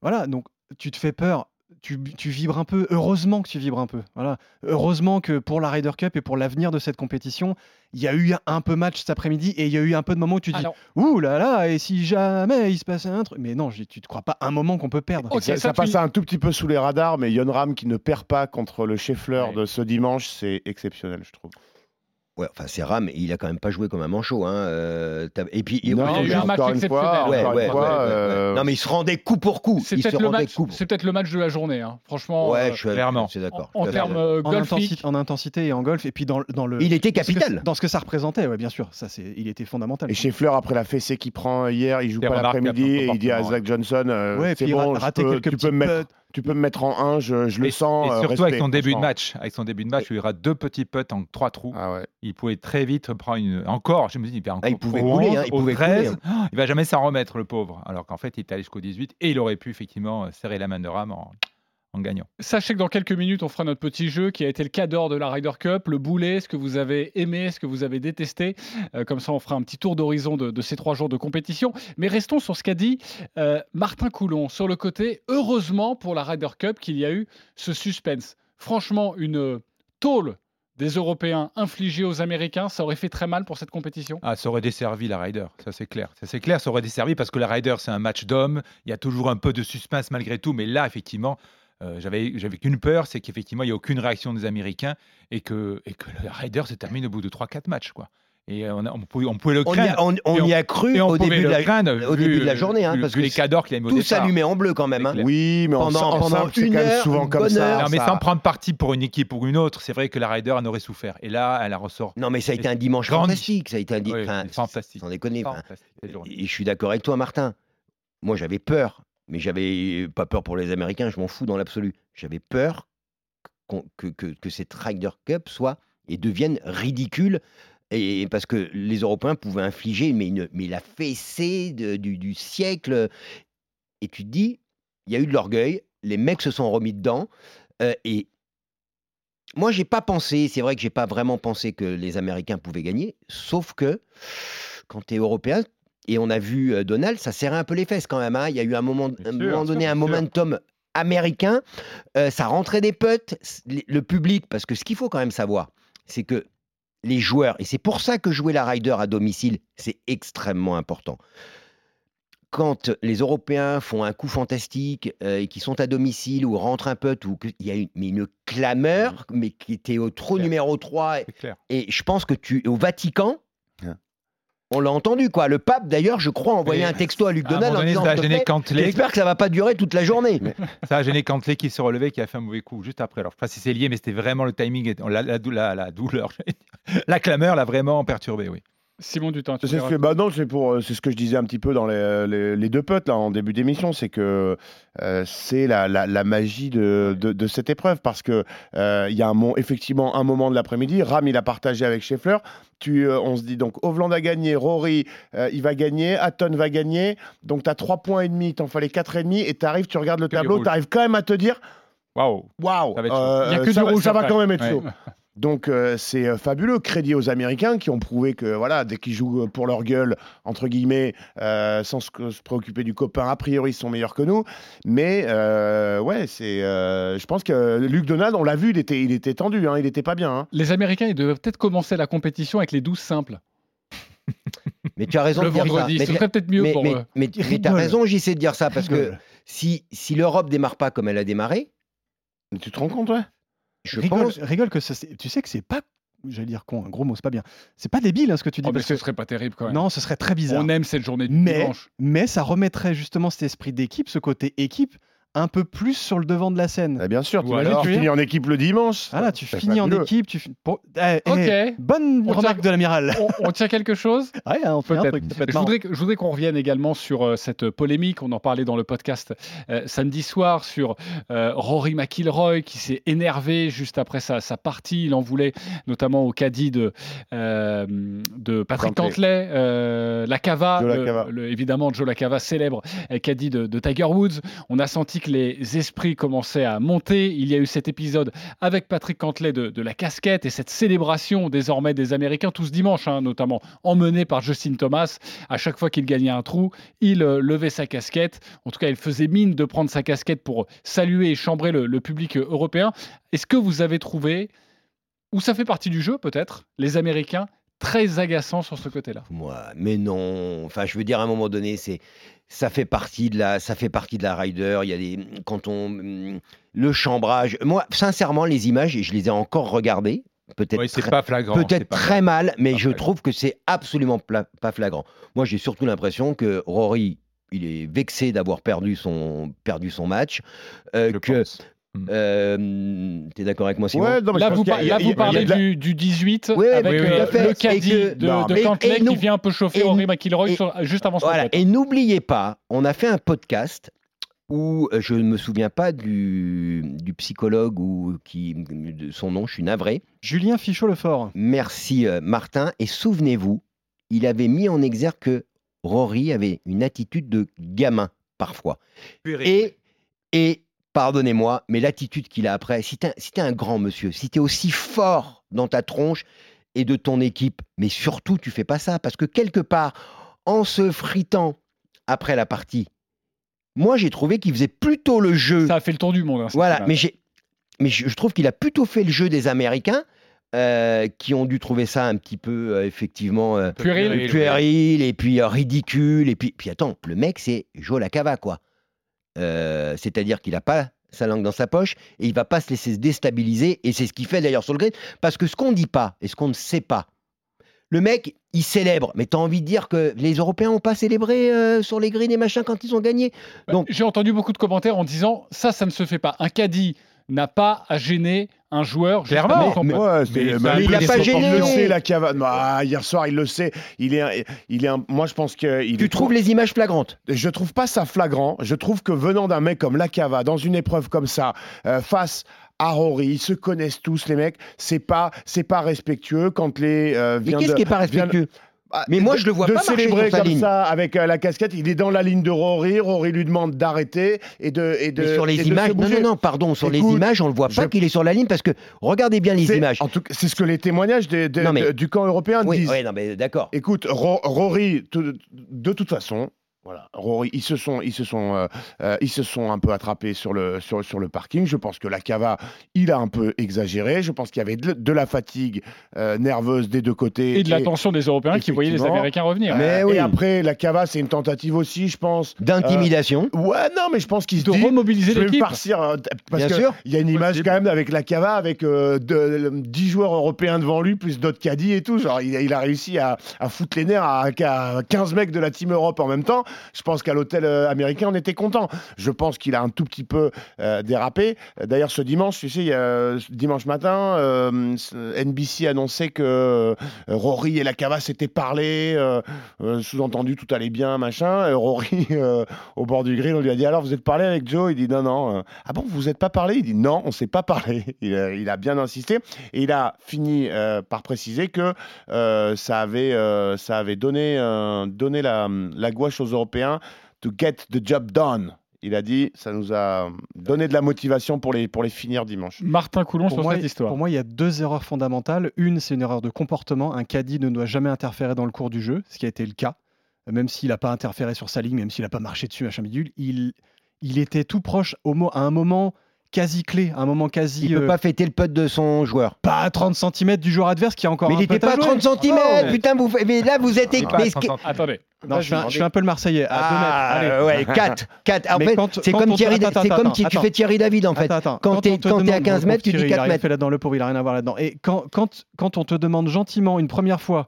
voilà. Donc, tu te fais peur. Tu, tu vibres un peu. Heureusement que tu vibres un peu. Voilà. Heureusement que pour la Ryder Cup et pour l'avenir de cette compétition, il y a eu un peu match cet après-midi et il y a eu un peu de moments où tu dis Alors, Ouh là là, et si jamais il se passait un truc? Mais non, je tu ne crois pas un moment qu'on peut perdre. Ça, ça, ça tu- passe un tout petit peu sous les radars, mais Yon Ram qui ne perd pas contre le Scheffler Ouais. de ce dimanche, c'est exceptionnel, je trouve. Ouais, enfin c'est Ram, il a quand même pas joué comme un manchot. Hein. euh, et puis il- Non, il y a un match encore exceptionnel. Ouais, ouais, fois, euh, non mais il se rendait coup pour coup. c'est Il peut-être le, match- coup. pour- le match de la journée. hein. Franchement, Ouais, euh, je suis clairement. c'est d'accord. en, en Je suis termes d'accord. en, golfiques, intensité, en intensité et en golf. Et puis dans, dans le. Il était capital. Dans ce que ça représentait, ouais, bien sûr. Ça, c'est, il était fondamental. Et Scheffler, après la fessée qu'il prend hier, il joue pas l'après-midi et il dit à Zach Johnson Ouais, et c'est puis bon, tu, petits peux me mettre. Tu peux me mettre en 1, je, je le Et- sens. Et euh, surtout avec son début de match, avec son début de match, où il y aura deux petits putts en trois trous. Ah ouais. Il pouvait très vite prendre une. Encore, je me dis, il, encore Ah, il pouvait au couler, 11, hein, il pouvait 13, couler, oh, il va jamais s'en remettre, le pauvre. Alors qu'en fait, il est allé jusqu'au 18 et il aurait pu effectivement serrer la main de Ram en, en gagnant. Sachez que dans quelques minutes, on fera notre petit jeu qui a été le cas d'or de la Ryder Cup, le boulet, ce que vous avez aimé, ce que vous avez détesté. Euh, comme ça, on fera un petit tour d'horizon de, de ces trois jours de compétition. Mais restons sur ce qu'a dit euh, Martin Coulon sur le côté. Heureusement pour la Ryder Cup qu'il y a eu ce suspense. Franchement, une tôle des Européens infligée aux Américains, ça aurait fait très mal pour cette compétition? Ah, ça aurait desservi la Ryder, ça c'est clair. Ça c'est clair, ça aurait desservi parce que la Ryder c'est un match d'hommes, il y a toujours un peu de suspense malgré tout, mais là effectivement, euh, j'avais j'avais qu'une peur, c'est qu'effectivement il n'y a aucune réaction des Américains et que, et que la Ryder se termine au bout de 3-4 matchs. Quoi. Et on, a- on, pouvait, on pouvait le On y a, craindre. on- on Et on- y a cru au début, de le la, craindre, au vu, début de la journée, hein, vu- parce vu que les cadors qu'il a mis au tout s'allumait en bleu quand même. Hein. Oui, mais en, Pendant- en pendant simple, c'est une quand même heure, souvent une comme ça. heure. Non, mais ça- sans prendre parti pour une équipe ou une autre, c'est vrai que la Ryder en aurait souffert. Et là, elle en ressort. Non, mais ça a été un dimanche Grandi. fantastique. Ça a été un di- Oui, enfin, c'est fantastique. Sans déconner. Fantastique. Et je suis d'accord avec toi, Martin. Moi, j'avais peur, mais j'avais pas peur pour les Américains, je m'en fous dans l'absolu. J'avais peur que, que, que cette Ryder Cup soit et deviennent ridicules. Et parce que les Européens pouvaient infliger mais, une, mais la fessée de- du, du siècle. Et tu te dis, il y a eu de l'orgueil, les mecs se sont remis dedans. euh, et moi, j'ai pas pensé, c'est vrai que j'ai pas vraiment pensé que les Américains pouvaient gagner, sauf que quand tu es européen, et on a vu euh, Donald, ça serrait un peu les fesses quand même. hein. Il y a eu un moment, un sûr, moment donné, un momentum américain. euh, ça rentrait des potes, le public, parce que ce qu'il faut quand même savoir, c'est que les joueurs, et c'est pour ça que jouer la Ryder à domicile, c'est extrêmement important. Quand les Européens font un coup fantastique euh, et qui sont à domicile ou rentrent un peu, ou qu'il y a une, mais une clameur, mais qui était au trou numéro 3, C'est clair. et je pense que tu au Vatican. On l'a entendu quoi. Le pape d'ailleurs, je crois, Mais un texto à Luc Donald en disant. J'espère que ça va pas durer toute la journée. Ça a gêné Cantley qui s'est relevé, qui a fait un mauvais coup juste après. Alors, je sais pas si c'est lié, mais c'était vraiment le timing, la, la, dou- la- la douleur, la clameur l'a vraiment perturbé, oui. Simon Dutin, tu C'est voulais ce que, bah non, c'est pour, euh, c'est ce que je disais un petit peu dans les, les, les deux potes là en début d'émission, c'est que euh, c'est la, la, la magie de, de, de cette épreuve parce que euh, il y a un effectivement un moment de l'après-midi, Ram il a partagé avec Scheffler, tu, euh, on se dit donc Hovland a gagné, Rory euh, il va gagner, Hatton va gagner, donc tu as 3 points et demi, t'en fallait quatre et demi et tu arrives, tu regardes le tableau, tu arrives quand même à te dire Waouh. waouh, Ça va être euh, Il y a que ça, du va- rouge ça va quand même être Ouais. chaud. Donc euh, c'est euh, fabuleux. Crédit aux Américains qui ont prouvé que voilà, dès qu'ils jouent euh, pour leur gueule, entre guillemets, euh, sans se, se préoccuper du copain, a priori ils sont meilleurs que nous. Mais euh, ouais, c'est. euh, je pense que Luc Donald, on l'a vu, il était, il était tendu, hein, il était pas bien. hein. Les Américains, ils devaient peut-être commencer la compétition avec les 12 simples. Mais tu as raison le de dire ça. vendredi, Mais ce serait peut-être mieux mais, pour mais, eux. mais, mais t'as rigole. raison, j'y sais de dire ça parce que si, si l'Europe démarre pas comme elle a démarré, Tu te rends compte, ouais je rigole, pense. rigole que ça, tu sais que c'est pas, j'allais dire con, un gros mot, c'est pas bien. C'est pas débile hein, ce que tu dis. Oh, mais parce ce que- serait pas terrible quand même. non, ce serait très bizarre. On aime cette journée mais, dimanche. mais ça remettrait justement cet esprit d'équipe, ce côté équipe, un peu plus sur le devant de la scène. Ah, Bien sûr, alors- tu finis en équipe le dimanche. Voilà, tu C'est finis en équipe, tu fi- pour- Eh, eh, Ok. bonne On remarque tient- de l'amiral. On, on tient quelque chose Ouais, on fait un Peut-être. truc, Je voudrais, que- je voudrais qu'on revienne également sur euh, cette polémique. On en parlait dans le podcast euh, samedi soir sur euh, Rory McIlroy qui s'est énervé juste après sa, sa partie. Il en voulait notamment au caddie de, euh, de Patrick Cantley. Lacava. le- évidemment Joe Lacava, célèbre euh, caddie de, de Tiger Woods. On a senti les esprits commençaient à monter. Il y a eu cet épisode avec Patrick Cantley de, la casquette et cette célébration désormais des Américains, tout ce dimanche hein, notamment, emmené par Justin Thomas. À chaque fois qu'il gagnait un trou, il euh, levait sa casquette. En tout cas, il faisait mine de prendre sa casquette pour saluer et chambrer le, le public euh, européen. Est-ce que vous avez trouvé, ou ça fait partie du jeu peut-être, les Américains très agaçants sur ce côté-là Moi, mais non. Enfin, je veux dire, à un moment donné, c'est ça fait partie de la, ça fait partie de la rider. Il y a des quand on hum, le chambrage. Moi, sincèrement, les images, et je les ai encore regardées, peut-être Oui, très- pas flagrant. Peut-être pas très mal, mais Pas je flagrant. trouve que c'est absolument pla- pas flagrant. Moi, j'ai surtout l'impression que Rory, il est vexé d'avoir perdu son, perdu son match. euh, je que, pense. Euh, t'es d'accord avec moi, Simon Ouais, non, mais je Là, vous, par- là, parlez la- du, du 18 Oui, oui, avec oui, tout euh, fait. le caddie que- de, non, de mais- Cantley qui vient un peu chauffer Rory McIlroy et- sur- juste avant son Voilà. putt. Et n'oubliez pas, on a fait un podcast où euh, je ne me souviens pas du, du psychologue ou qui de son nom, je suis navré. Julien Fichot-Lefort. Merci euh, Martin. Et souvenez-vous, il avait mis en exergue que Rory avait une attitude de gamin parfois. Et, et pardonnez-moi, mais l'attitude qu'il a après, si t'es un, si t'es un grand monsieur, si t'es aussi fort dans ta tronche et de ton équipe, mais surtout tu fais pas ça, parce que quelque part, en se fritant après la partie, moi j'ai trouvé qu'il faisait plutôt le jeu. Ça a fait le tour du monde. hein, Voilà, mais, je, je trouve qu'il a plutôt fait le jeu des Américains. euh, qui ont dû trouver ça un petit peu euh, effectivement euh, Puéril. puéril et puis ridicule et puis puis attends le mec c'est Joe Lacava quoi Euh, c'est-à-dire qu'il a pas sa langue dans sa poche et il va pas se laisser se déstabiliser et c'est ce qu'il fait d'ailleurs sur le green parce que ce qu'on dit pas et ce qu'on ne sait pas le mec il célèbre mais t'as envie de dire que les Européens ont pas célébré euh, sur les greens et machin quand ils ont gagné? Donc- J'ai entendu beaucoup de commentaires en disant ça, ça ne se fait pas. Un caddie n'a pas à gêner un joueur. Clairement. Mais, ouais, Mais mais a il, été a pas gêné. Il le sait, la cava. Ah, hier soir, il le sait. Il est, il est. un- Moi, je pense que. il tu est trouves les images flagrantes? Je trouve pas ça flagrant. Je trouve que venant d'un mec comme Lacava, dans une épreuve comme ça, euh, face à Rory. Ils se connaissent tous, les mecs. C'est pas, c'est pas respectueux quand les. euh, Mais qu'est-ce de- qui est pas respectueux? Mais moi, de- je le vois de pas célébrer comme ligne. ça avec euh, la casquette. Il est dans la ligne de Rory. Rory lui demande d'arrêter et de et de. Mais sur les images, non, non, non, pardon, sur les images, on le voit pas je- qu'il est sur la ligne parce que regardez bien les images. En tout cas, c'est ce que les témoignages mais- de- du camp européen Oui, disent. oui, non, mais d'accord. Écoute, Ro- Rory, de toute façon, voilà, Rory, ils se sont, ils se sont, euh, euh, ils se sont un peu attrapés sur le, sur, sur le parking. Je pense que la cava, il a un peu exagéré. Je pense qu'il y avait de, de la fatigue euh, nerveuse des deux côtés. Et de l'attention des Européens qui voyaient les Américains revenir. euh, Mais et oui. après, la cava, c'est une tentative aussi, je pense. D'intimidation. Euh, ouais, non, mais je pense qu'il se De dit. remobiliser l'équipe. euh, parce Bien que sûr. il y a une image quand même avec la cava, avec euh, de- 10 joueurs européens devant lui, plus d'autres caddies et tout. Genre, il, a- il a réussi à, à foutre les nerfs à, à 15 mecs de la Team Europe en même temps. Je pense qu'à l'hôtel euh, américain, on était content. Je pense qu'il a un tout petit peu euh, dérapé. Euh, D'ailleurs, ce dimanche, tu sais, ce dimanche matin, euh, NBC annonçait que euh, Rory et la cava s'étaient parlé. euh, euh, Sous-entendu, tout allait bien, machin. Rory, euh, au bord du grill, on lui a dit Alors, vous êtes parlé avec Joe? Il dit Non, non. euh, ah bon, vous vous êtes pas parlé? Il dit Non, on s'est pas parlé. Il a, bien insisté. Et il a fini euh, par préciser que euh, ça, avait, euh, ça avait donné, euh, donné la, la gouache aux Européens to get the job done. Il a dit Ça nous a donné de la motivation pour les, pour les finir dimanche. Martin Coulon Pour sur moi, cette histoire. pour moi, il y a deux erreurs fondamentales. Une, c'est une erreur de comportement. Un caddie ne doit jamais interférer dans le cours du jeu, ce qui a été le cas. Même s'il n'a pas interféré sur sa ligne, même s'il n'a pas marché dessus, machin bidule, il, il était tout proche au mo- à un moment quasi clé, un moment quasi. Il peut euh, pas fêter le putt de son joueur. pas à 30 cm du joueur adverse qui a encore Mais un il à pas à jouer. 30 cm, Oh. putain, vous, mais là vous êtes. Il est pas à mais ce 30 qui- centimètres. Attendez. Non, je suis, un, je suis un peu le Marseillais. À Ah, deux mètres. Allez. ouais, 4. 4. En Mais fait, c'est comme Thierry, attends, c'est comme attends, tu fais Thierry David en fait. Attends, attends. Quand on t'es- te quand t'es à demande- 15 bon, mètres, tu Thierry, dis il a 4 rien mètres. fait là-dedans, le pauvre, il a rien à voir là-dedans. Et quand, quand, quand on te demande gentiment une première fois,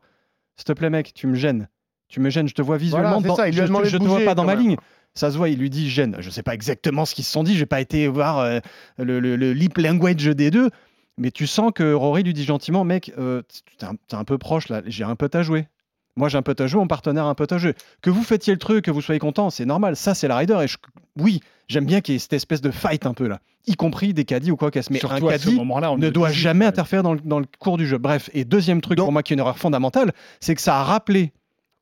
s'il te plaît, mec, tu me gênes. Tu me gênes, je te vois visuellement. Voilà, c'est dans- ça, il lui je je te vois pas dans ma même. ligne. Ça se voit, il lui dit gêne. Je sais pas exactement ce qu'ils se sont dit. J'ai pas été voir euh, le, le- le lip language des deux. Mais tu sens que Rory lui dit gentiment, mec, euh, t'es un, peu proche là. J'ai un peu à jouer. Moi, j'ai un peu à jouer, mon partenaire a un peu à jouer. Que vous fêtiez le truc, que vous soyez content, c'est normal. Ça, c'est la rider. Et je- oui, j'aime bien qu'il y ait cette espèce de fight un peu là, y compris des caddies ou quoi qu'est-ce. Mais Surtout un à ce caddie moment-là, on ne doit jamais interférer dans le, dans le cours du jeu. Bref, et deuxième truc Donc- pour moi qui est une erreur fondamentale, c'est que ça a rappelé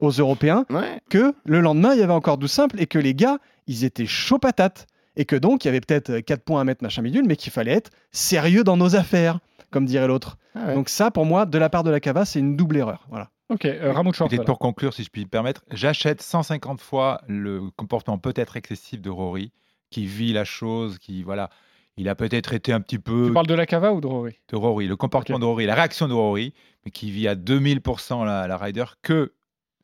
aux Européens Ouais. que le lendemain, il y avait encore 12 simples et que les gars, ils étaient chauds patates. Et que donc, il y avait peut-être 4 points à mettre, machin bidule, mais qu'il fallait être sérieux dans nos affaires, comme dirait l'autre. Ah ouais. Donc ça, pour moi, de la part de la Cava, c'est une double erreur. Voilà. Ok, euh, Peut-être pour conclure, si je puis me permettre, j'achète 150 fois le comportement peut-être excessif de Rory, qui vit la chose, qui voilà, il a peut-être été un petit peu Tu parles de la cava ou de Rory? De Rory, le comportement de Rory, la réaction de Rory, mais qui vit à 2000% la, la rider, que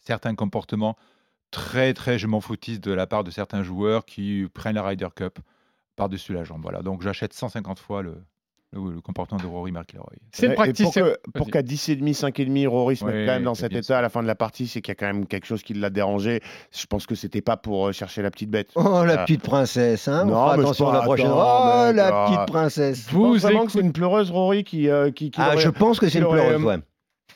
certains comportements très très je m'en foutiste de la part de certains joueurs qui prennent la Ryder Cup par-dessus la jambe. Voilà, donc j'achète 150 fois le, le, le comportement de Rory McIlroy. C'est le Et practice. Pour, que- qu'à 10,5, 5,5, Rory se mette Ouais, quand même dans cet état à la fin de la partie, c'est qu'il y a quand même quelque chose qui l'a dérangé. Je pense que c'était pas pour euh, chercher la petite bête. Oh la Ah. petite princesse, hein. Non, On mais attention c'est à la pas- prochaine. attends, Oh la petite princesse. Vous vraiment que écoutez- c'est une pleureuse, Rory, qui. euh, qui, qui Ah, je pense que c'est une pleureuse, euh, ouais.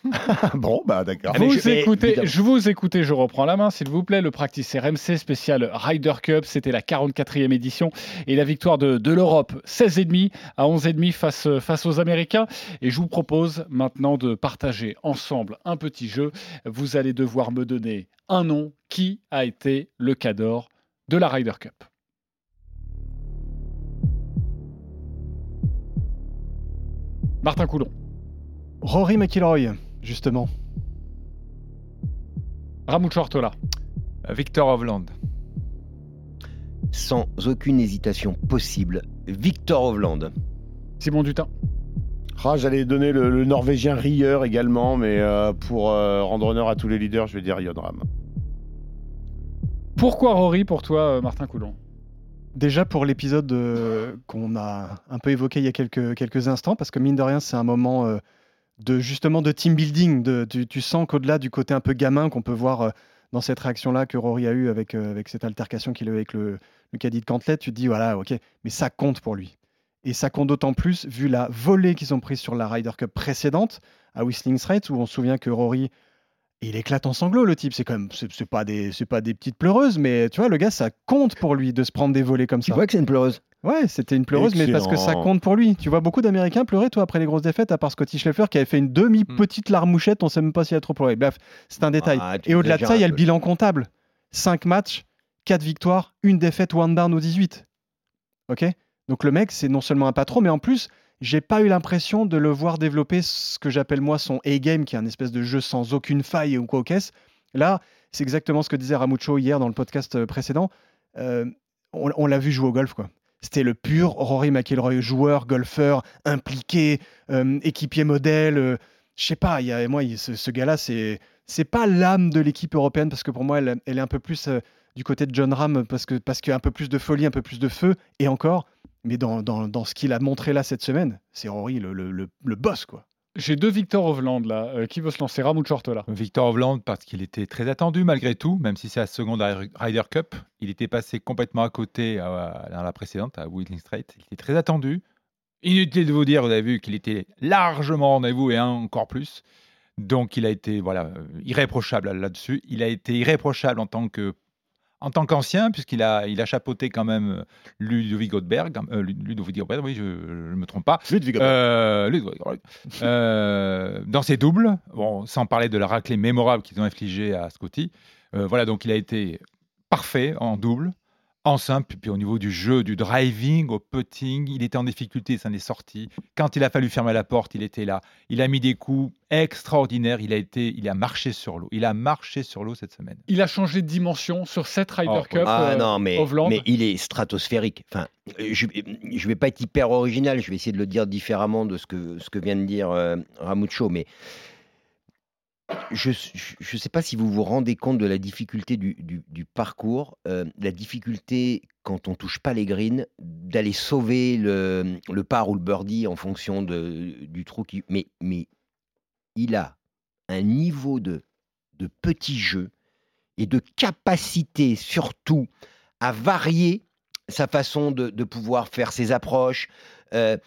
bon, bah d'accord. Vous je- écoutez, je vous écoutez, je reprends la main, s'il vous plaît. Le practice RMC spécial Ryder Cup, c'était la 44e édition et la victoire de, de l'Europe, 16,5 à 11,5 face, face aux Américains. Et je vous propose maintenant de partager ensemble un petit jeu. Vous allez devoir me donner un nom qui a été le cador de la Ryder Cup? Martin Coulon, Rory McIlroy, justement. Ramoud Shortola, Euh, Victor Hovland, Sans aucune hésitation possible, Victor Hovland. Simon Dutin, Ah, J'allais donner le, le Norvégien Rieur également, mais euh, pour euh, rendre honneur à tous les leaders, je vais dire Yodram. Pourquoi Rory pour toi, euh, Martin Coulon? Déjà pour l'épisode euh, qu'on a un peu évoqué il y a quelques, quelques instants, parce que mine de rien, c'est un moment euh, de justement de team building. De, tu, sens qu'au-delà du côté un peu gamin qu'on peut voir euh, dans cette réaction-là que Rory a eue avec, euh, avec cette altercation qu'il a eue avec le, le caddie de Cantley, tu te dis voilà, ok, mais ça compte pour lui. Et ça compte d'autant plus vu la volée qu'ils ont prise sur la Ryder Cup précédente à Whistling Straits, où on se souvient que Rory il éclate en sanglots, le type. C'est quand même, c'est pas des, c'est pas des petites pleureuses, mais tu vois, le gars, ça compte pour lui de se prendre des volets comme Tu ça. vois que c'est une pleureuse Ouais, c'était une pleureuse, mais parce que ça compte pour lui. Tu vois beaucoup d'Américains pleurer, toi, après les grosses défaites, à part Scotty Scheffler qui avait fait une demi-petite larmouchette, on sait même pas s'il a trop pleuré. Bref, c'est un détail. Ah, tu Et au-delà de ça, il y a le bilan comptable. 5 matchs, 4 victoires, une défaite, one down au 18. Ok? Donc le mec, c'est non seulement un patron, mais en plus, j'ai pas eu l'impression de le voir développer ce que j'appelle moi son A-game, qui est un espèce de jeu sans aucune faille ou quoi au caisse. Là, c'est exactement ce que disait Ramucho hier dans le podcast euh, précédent. Euh, on l'a vu jouer au golf, quoi. C'était le pur Rory McIlroy, joueur, golfeur, impliqué, euh, équipier modèle. je sais pas, moi, ce, gars-là, c'est c'est pas l'âme de l'équipe européenne parce que pour moi, elle, est un peu plus du côté de John Ram parce que parce qu'il y a un peu plus de folie, un peu plus de feu et encore. Mais dans, dans, dans ce qu'il a montré là cette semaine, c'est Rory le, le, le- le boss, quoi. J'ai deux Victor Hovland là. Euh, qui veut se lancer? Ram ou Shortola Victor Hovland, parce qu'il était très attendu malgré tout, même si c'est la seconde Ryder Cup. Il était passé complètement à côté dans la précédente, à Whistling Straight. Il était très attendu. Inutile de vous dire, vous avez vu qu'il était largement rendez-vous et un encore plus. Donc il a été voilà, euh, irréprochable là-dessus. Il a été irréprochable en tant que en tant qu'ancien, puisqu'il a, il a chapeauté quand même euh, Ludovic Godberg, euh, Ludovic Godberg, oui, je ne me trompe pas. Ludwig Euh. Euh, dans ses doubles, bon, sans parler de la raclée mémorable qu'ils ont infligée à Scotty. Voilà, donc il a été parfait en double, en simple, puis au niveau du jeu, du driving, au putting, il était en difficulté, ça en est sorti. Quand il a fallu fermer la porte, il était là. Il a mis des coups extraordinaires, il a, été, il a marché sur l'eau. Il a marché sur l'eau cette semaine. Il a changé de dimension sur cette Ryder Oh, Cup. Ah euh, non, mais, il est stratosphérique. Enfin, je ne vais pas être hyper original, je vais essayer de le dire différemment de ce que, ce que vient de dire euh, Ramucho, mais je ne sais pas si vous vous rendez compte de la difficulté du, parcours, euh, la difficulté quand on touche pas les greens, d'aller sauver le, le par ou le birdie en fonction du trou qui... Mais, il a un niveau de, de petit jeu et de capacité surtout à varier sa façon de, de pouvoir faire ses approches. Euh,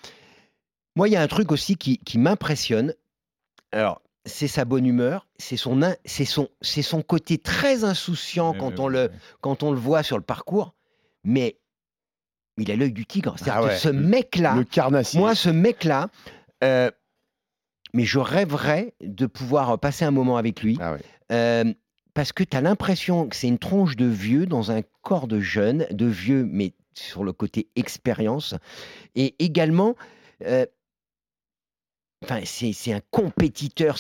moi, il y a un truc aussi qui, qui m'impressionne. Alors, c'est sa bonne humeur, c'est son, in- c'est son, c'est son côté très insouciant quand, on le, quand on le voit sur le parcours, mais il a l'œil du tigre. C'est-à-dire Ah ouais. ce mec-là, Le carnassier. moi, ce mec-là, euh, mais je rêverais de pouvoir passer un moment avec lui. Ah ouais. euh, parce que tu as l'impression que c'est une tronche de vieux dans un corps de jeune, de vieux, mais sur le côté expérience. Et également, euh, enfin, c'est un compétiteur.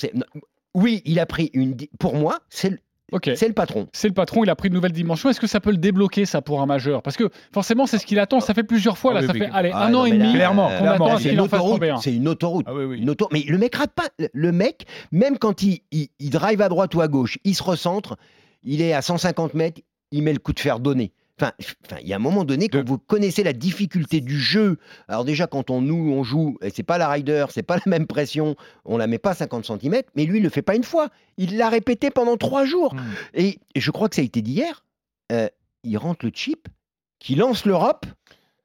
Oui, il a pris une. Pour moi, c'est le, Ok. c'est le patron. C'est le patron, il a pris une nouvelle dimension. Est-ce que ça peut le débloquer, ça, pour un majeur? Parce que forcément, c'est ce qu'il attend. Ça fait plusieurs fois, Ah là. ça fait, allez, Ah un non, an et demi. clairement, euh, c'est une autoroute. 31. C'est une autoroute. Ah oui, oui. Une auto- Mais le mec rate pas. Le mec, même quand il, il, il drive à droite ou à gauche, il se recentre, il est à 150 mètres, il met le coup de fer donné. Enfin, il y a un moment donné, quand De- vous connaissez la difficulté du jeu, alors déjà quand on nous on joue, et c'est pas la rider, c'est pas la même pression, on la met pas à 50 cm, mais lui il le fait pas une fois, il l'a répété pendant trois jours. Hmm. Et, et je crois que ça a été d'hier. euh, il rentre le chip, qui lance l'Europe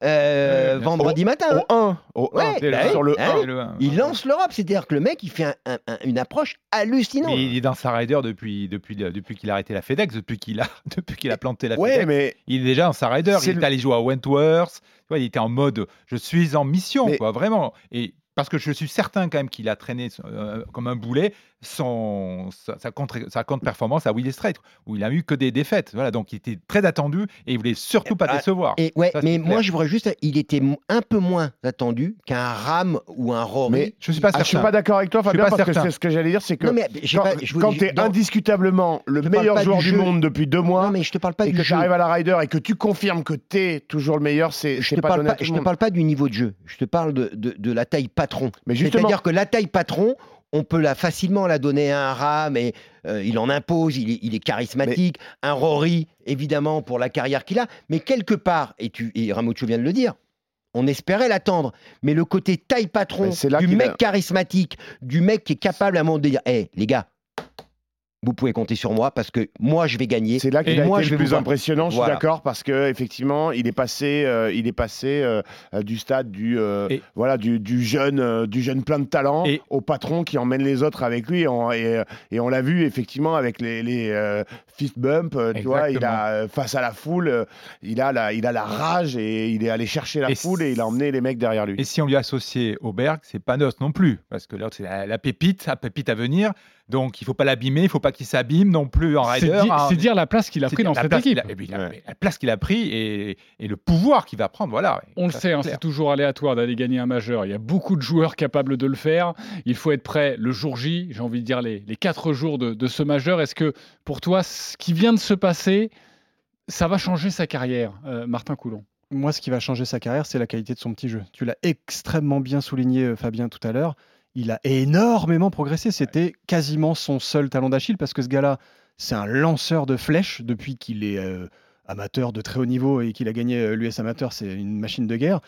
euh, Ouais, vendredi matin. hein. Au 1. Au Ouais, 1. Dès le bah un, sur le hein, dès le un. Il lance l'Europe, c'est-à-dire que le mec, il fait un- un- un- une approche hallucinante. Mais il est dans sa rider depuis, depuis, depuis qu'il a arrêté la FedEx, depuis qu'il a, depuis qu'il a planté la Ouais, FedEx. mais Il est déjà en sa rider. Il le- est allé jouer à Wentworth. Il était en mode je suis en mission, Mais- quoi, vraiment. Et parce que je suis certain quand même qu'il a traîné euh, comme un boulet son, sa, sa contre, sa contre-performance à Willis Strait, où il a eu que des défaites. Voilà, donc il était très attendu et il voulait surtout pas Ah, décevoir. Et ouais, Ça, mais clair. moi, je voudrais juste, il était un peu moins attendu qu'un Ram ou un Rory. Mais Je suis pas Ah, je suis pas d'accord avec toi, Je suis Fabien, pas parce que certain. c'est ce que j'allais dire, c'est que non, mais j'ai quand, tu es indiscutablement le meilleur joueur du monde depuis deux mois, non, mais je te parle pas et du que tu arrives à la rider et que tu confirmes que tu es toujours le meilleur, c'est Je te pas parle pas, je te parle pas du niveau de jeu. Je te parle de, de, de la taille patron. Mais justement, C'est-à-dire que la taille patron, on peut la facilement la donner à un Ram et euh, il en impose, il est, il est charismatique. Un Rory, évidemment, pour la carrière qu'il a. Mais quelque part, et, tu, et Ramucho vient de le dire, on espérait l'attendre. Mais le côté taille patron Mais du mec a- charismatique, du mec qui est capable à un moment de dire Hé, les gars, vous pouvez compter sur moi parce que moi, je vais gagner. C'est là qu'il a moi, été je le plus impressionnant, je suis Voilà. d'accord, parce que effectivement, il est passé, euh, il est passé euh, euh, du stade du, euh, Et- voilà, du, du jeune, euh, du jeune plein de talent Et- au patron qui emmène les autres avec lui. Et on, et, et on l'a vu effectivement avec les, les euh, fist bump, tu vois, il a face à la foule, il a la, il a la rage et il est allé chercher la Et foule et il a emmené les mecs derrière lui. Et si on lui associe Auberg, c'est pas Nos non plus, parce que l'autre c'est la, la pépite, la pépite à venir. Donc il faut pas l'abîmer, il faut pas qu'il s'abîme non plus en C'est rider. di- hein. c'est dire la place qu'il a pris dans la cette équipe. a- et puis, la, Ouais. la place qu'il a pris et, et le pouvoir qu'il va prendre, voilà. On le sait, hein, c'est toujours aléatoire d'aller gagner un majeur. Il y a beaucoup de joueurs capables de le faire. Il faut être prêt le jour J, j'ai envie de dire les, les quatre jours de, de ce majeur. Est-ce que pour toi, ce qui vient de se passer, ça va changer sa carrière, euh, Martin Coulon? Moi, ce qui va changer sa carrière, c'est la qualité de son petit jeu. Tu l'as extrêmement bien souligné, euh, Fabien, tout à l'heure. Il a énormément progressé. C'était quasiment son seul talon d'Achille parce que ce gars-là, c'est un lanceur de flèches depuis qu'il est euh, amateur de très haut niveau et qu'il a gagné l'US amateur. C'est une machine de guerre.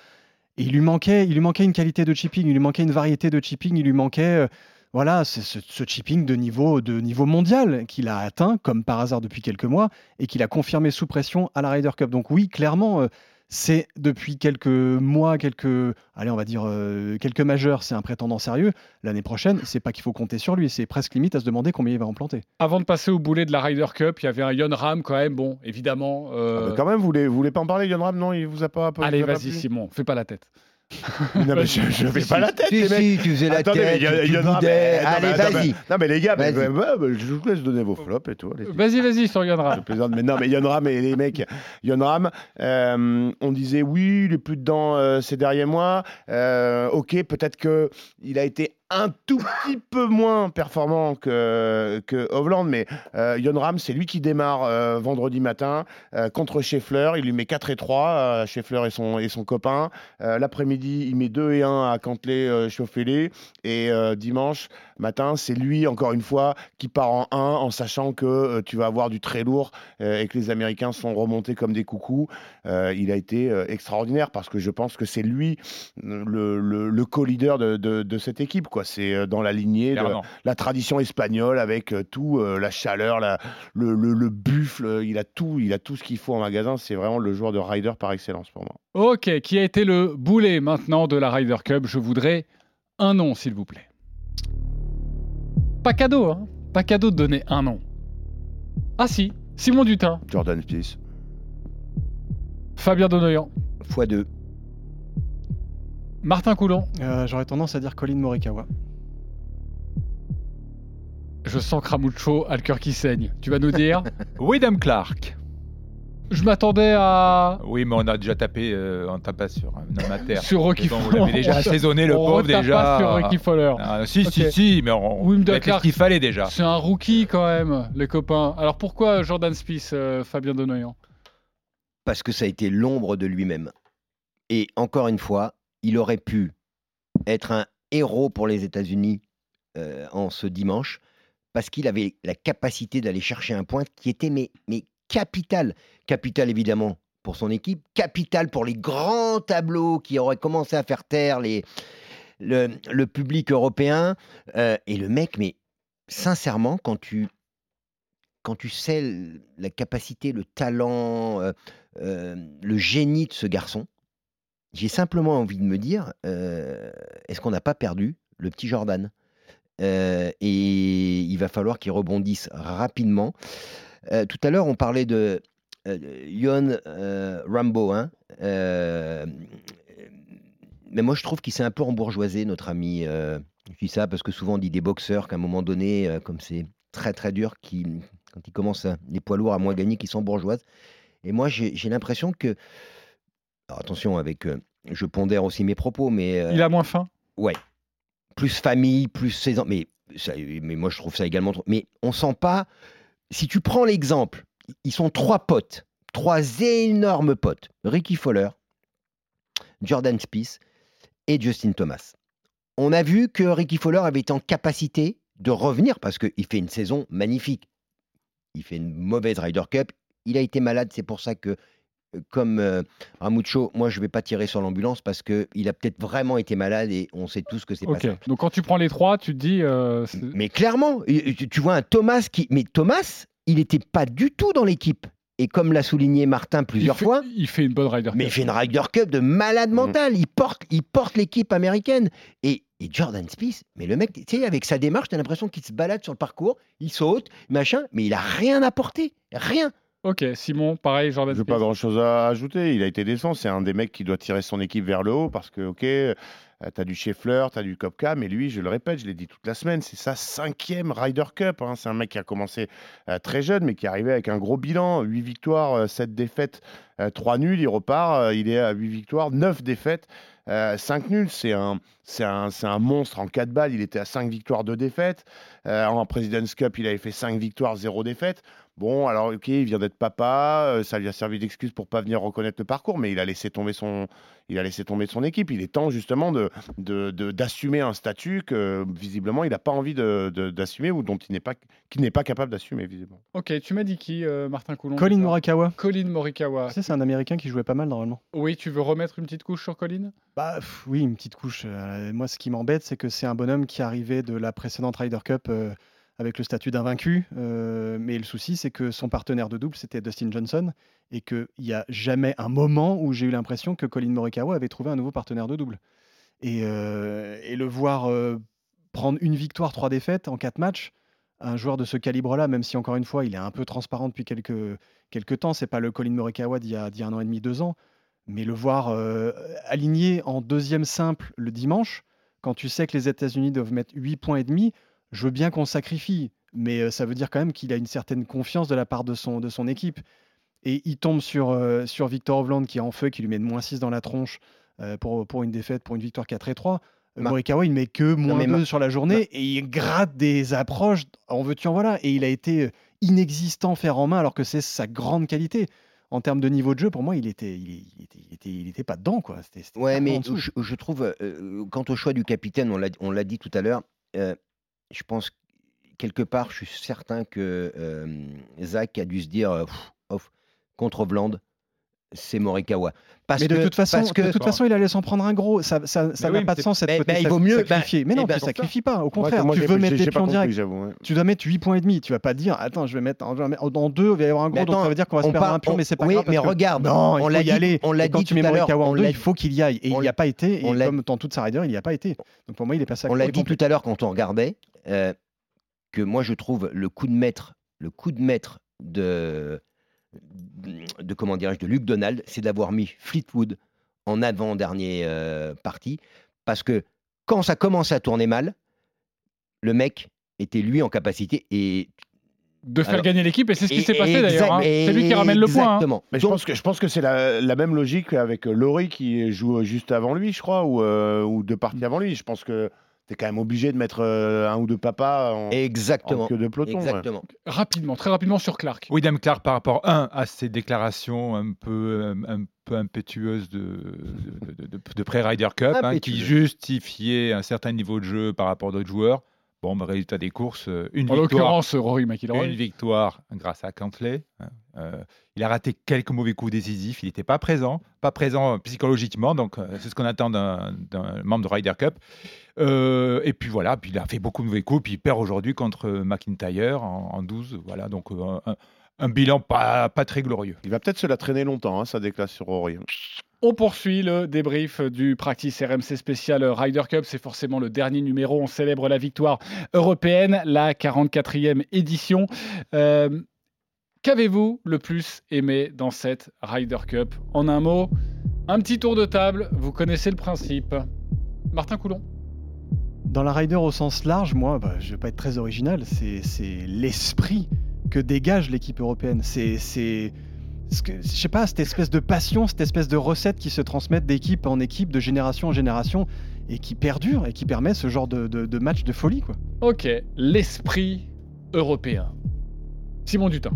Et il lui manquait, il lui manquait une qualité de chipping, il lui manquait une variété de chipping, il lui manquait. euh, voilà, ce, ce chipping de niveau, de niveau mondial qu'il a atteint, comme par hasard depuis quelques mois, et qu'il a confirmé sous pression à la Ryder Cup. Donc oui, clairement, euh, c'est depuis quelques mois, quelques, allez, on va dire euh, quelques majeurs, c'est un prétendant sérieux. L'année prochaine, c'est pas qu'il faut compter sur lui, c'est presque limite à se demander combien il va en planter. Avant de passer au boulet de la Ryder Cup, il y avait un Yon Ram quand même. Bon, évidemment. euh, Ah, quand même, vous voulez, vous voulez pas en parler, Yann Ram? Non, il vous a pas. Allez, vous a pas vas-y, Simon, fais pas la tête. Non, mais je, je fais pas la tête, Si, les mecs. si, tu faisais la Attendez, tête, mais- non, Allez, vas-y. mais- Non, mais les gars, mais- je vous laisse donner vos flops et tout. Vas-y, vas-y Ça Ram. fait plaisir de- Mais non, mais Yon Ram et les mecs, Yon Ram, euh, on disait oui, il est plus dedans euh, ces derniers mois. Euh, ok, peut-être que il a été un tout petit peu moins performant que, que Hovland, mais euh, Yon Ram, c'est lui qui démarre euh, vendredi matin euh, contre Scheffler. Il lui met 4 et 3, euh, Scheffler et son, et son copain. L'après-midi, il met 2 et 1 à Cantley Schauffele. Et dimanche matin, c'est lui, encore une fois, qui part en 1 en sachant que tu vas avoir du très lourd et que les Américains sont remontés comme des coucous. Il a été extraordinaire parce que je pense que c'est lui le, le- le co-leader de, de- de cette équipe. quoi. C'est euh, dans la lignée de la tradition espagnole avec euh, tout, euh, la chaleur, la- le, le- le buffle. Il a tout, il a tout ce qu'il faut en magasin. C'est vraiment le joueur de rider par excellence pour moi. Ok, qui a été le boulet maintenant de la Ryder Cup? Je voudrais un nom, s'il vous plaît. Pas cadeau, hein Pas cadeau de donner un nom. Ah si, Simon Dutin, Jordan Spieth. Fabien Donoyan, Fois deux. Martin Coulon. Euh, J'aurais tendance à dire Colin Morikawa. Je sens Cramucho a le cœur qui saigne. Tu vas nous dire Wyndham Clark. Je m'attendais à. Oui, mais on a déjà tapé, euh, on tape pas sur un homme à terre. Sur Rocky Fowler. Vous l'avez déjà assaisonné, le On pauvre, déjà. pas sur Ricky Fowler. Ah, si, si, si, mais on, on a fait ce Clark. qu'il fallait déjà. C'est un rookie quand même, les copains. Alors pourquoi Jordan Spieth, euh, Fabien Donoyan? Parce que ça a été l'ombre de lui-même. Et encore une fois, il aurait pu être un héros pour les États-Unis euh, en ce dimanche, parce qu'il avait la capacité d'aller chercher un point qui était mais, mais capital. Capital évidemment pour son équipe, capital pour les grands tableaux qui auraient commencé à faire taire le, public européen. Euh, et le mec, mais sincèrement, quand tu, quand tu sais la capacité, le talent, euh, le génie de ce garçon, j'ai simplement envie de me dire, est-ce qu'on n'a pas perdu le petit Jordan? Et il va falloir qu'il rebondisse rapidement. Tout à l'heure, on parlait de Yon Rambo. Hein mais moi, je trouve qu'il s'est un peu embourgeoisé, notre ami. Je dis ça parce que souvent, on dit des boxeurs qu'à un moment donné, comme c'est très très dur, quand ils commencent à- les poids lourds à moins gagner, qui sont bourgeoises. Et moi, j'ai l'impression que. Alors, attention, avec. euh, je pondère aussi mes propos, mais. euh, Il a moins faim? Ouais. Plus famille, plus saison. Mais, ça- mais moi, je trouve ça également trop. Mais on sent pas. Si tu prends l'exemple, ils sont trois potes, trois énormes potes. Ricky Fowler, Jordan Spieth et Justin Thomas. On a vu que Ricky Fowler avait été en capacité de revenir parce qu'il fait une saison magnifique. Il fait une mauvaise Ryder Cup. Il a été malade, c'est pour ça que comme euh, Ramucho, moi je vais pas tirer sur l'ambulance parce que il a peut-être vraiment été malade et on sait tous que c'est pas Ok. ça. Donc quand tu prends les trois, tu te dis. euh, Mais clairement, tu vois un Thomas qui, mais Thomas, il n'était pas du tout dans l'équipe. Et comme l'a souligné Martin plusieurs il fait, fois, Il fait une bonne Ryder mais il Cup. fait une Ryder Cup de malade Mm. mental. Il porte, il porte l'équipe américaine. Et, et Jordan Spieth, mais le mec, tu sais, avec sa démarche, tu as l'impression qu'il se balade sur le parcours, il saute, machin, mais il a rien apporté. Rien. Ok, Simon, pareil, Jordan Je n'ai pas grand chose à ajouter. Il a été décent. C'est un des mecs qui doit tirer son équipe vers le haut parce que, ok, euh, t'as du Scheffler, t'as du Kopka, mais lui, je le répète, je l'ai dit toute la semaine, c'est sa cinquième Ryder Cup. hein. C'est un mec qui a commencé euh, très jeune, mais qui est arrivé avec un gros bilan 8 victoires, 7 défaites, 3 nuls. Il repart, euh, il est à 8 victoires, 9 défaites. 5 nuls, c'est un, c'est un, c'est un monstre en 4 balles. Il était à 5 victoires, 2 défaites. Euh, en President's Cup, il avait fait 5 victoires, 0 défaites. Bon, alors, ok, il vient d'être papa, euh, ça lui a servi d'excuse pour pas venir reconnaître le parcours, mais il a laissé tomber son, il a laissé tomber son équipe. Il est temps justement de, d'assumer un statut que visiblement il n'a pas envie de, de- d'assumer ou dont il n'est pas, qu'il n'est pas capable d'assumer visiblement. Ok, tu m'as dit qui, euh, Martin Coulon Colin Morikawa. Colin Morikawa. Tu sais, c'est un Américain qui jouait pas mal normalement. Oui, tu veux remettre une petite couche sur Colin? Bah pff, oui, une petite couche. Euh, moi, ce qui m'embête, c'est que c'est un bonhomme qui arrivait de la précédente Ryder Cup euh, avec le statut d'invaincu. euh, mais le souci, c'est que son partenaire de double, c'était Dustin Johnson, et qu'il n'y a jamais un moment où j'ai eu l'impression que Colin Morikawa avait trouvé un nouveau partenaire de double. Et, euh, le voir euh, prendre une victoire, trois défaites en quatre matchs, un joueur de ce calibre-là, même si encore une fois, il est un peu transparent depuis quelques, quelques temps, c'est pas le Colin Morikawa d'il y, a- d'il y a un an et demi, deux ans, mais le voir aligné en deuxième simple le dimanche, quand tu sais que les États-Unis doivent mettre 8 points et demi, je veux bien qu'on sacrifie, mais euh, ça veut dire quand même qu'il a une certaine confiance de la part de son, de son équipe. Et il tombe sur, euh, sur Victor Hovland qui est en feu, qui lui met de moins 6 dans la tronche euh, pour, pour une défaite, pour une victoire 4 et 3. Euh, Ma- Morikawa, il met que moins mais 2 ma- sur la journée et il gratte des approches, en veux-tu en voilà. Et il a été inexistant fer en main alors que c'est sa grande qualité. En termes de niveau de jeu, pour moi, il était, il, il était, il était, il était pas dedans. Quoi. C'était, c'était Ouais, mais je, je trouve, euh, quant au choix du capitaine, on l'a, on l'a dit tout à l'heure, je pense que, quelque part, je suis certain que euh, Zach a dû se dire, pff, off, contre Hovland, c'est Morikawa. Parce mais de que, toute façon, parce que, de toute façon, il allait s'en prendre un gros. Ça, ça, ça n'a oui, pas de sens cette mais- côté mais il vaut mieux- sacrifier. mais non, tu ça. sacrifies pas. Au contraire, moi, tu veux mettre pas pions compris, direct. j'avoue, ouais. Tu dois mettre 8 points et demi. Tu vas pas dire, attends, je vais mettre en, je vais mettre- en deux, il va y avoir un gros, donc ça veut dire qu'on va se perdre un pion, on- mais c'est pas oui, grave. mais parce regarde, non, on l'a dit- aller. on l'a dit tu mets tout à l'heure, Morikawa en il faut qu'il y aille. Et on il n'y a pas été. Et comme dans toute sa rider, il n'y a pas été. Donc pour moi, il est passé à on l'a dit tout à l'heure quand on regardait, euh, que moi je trouve le coup de maître, le coup de maître de, de comment dirais-je, de Luke Donald, c'est d'avoir mis Fleetwood en avant-dernier euh, partie, parce que quand ça commence à tourner mal, le mec était lui en capacité et De faire Alors- gagner l'équipe, et c'est ce qui s'est passé d'ailleurs. hein. C'est lui qui ramène le point. hein. Exactement. Mais je Donc, pense que je pense que c'est la, la même logique avec Laurie qui joue juste avant lui, je crois, ou, euh, ou deux parties avant lui. Je pense que tu es quand même obligé de mettre euh, un ou deux papas en, en exactement. queue de peloton. ouais. Exactement. Rapidement, très rapidement sur Clark. William Clark par rapport, un, à ses déclarations un peu, un, un peu impétueuses de, de, de- de- de pré-Ryder Cup, hein, qui justifiaient un certain niveau de jeu par rapport à d'autres joueurs. Bon, bah, résultat des courses, euh, une En victoire, l'occurrence, Rory une McIlroy. victoire grâce à Cantley. hein. Euh, il a raté quelques mauvais coups décisifs. Il n'était pas présent, pas présent psychologiquement. Donc, euh, c'est ce qu'on attend d'un membre de Ryder Cup. Euh, et puis voilà, puis il a fait beaucoup de mauvais coups. Puis il perd aujourd'hui contre McIntyre en, en 12. Voilà, donc euh, un, un bilan pas, pas très glorieux. Il va peut-être se la traîner longtemps, hein, ça déclasse sur Rory. On poursuit le débrief du Practice RMC spécial Ryder Cup. C'est forcément le dernier numéro. On célèbre la victoire européenne, la 44e édition. Euh, Qu'avez-vous le plus aimé dans cette Ryder Cup? En un mot, un petit tour de table. Vous connaissez le principe. Martin Coulon. Dans la rider au sens large, moi, bah, je vais pas être très original, c'est l'esprit que dégage l'équipe européenne. C'est, c'est, ce que- je sais pas, cette espèce de passion, cette espèce de recette qui se transmettent d'équipe en équipe, de génération en génération, et qui perdure et qui permet ce genre de, de- de match de folie, quoi. Ok, l'esprit européen. Simon Dutin.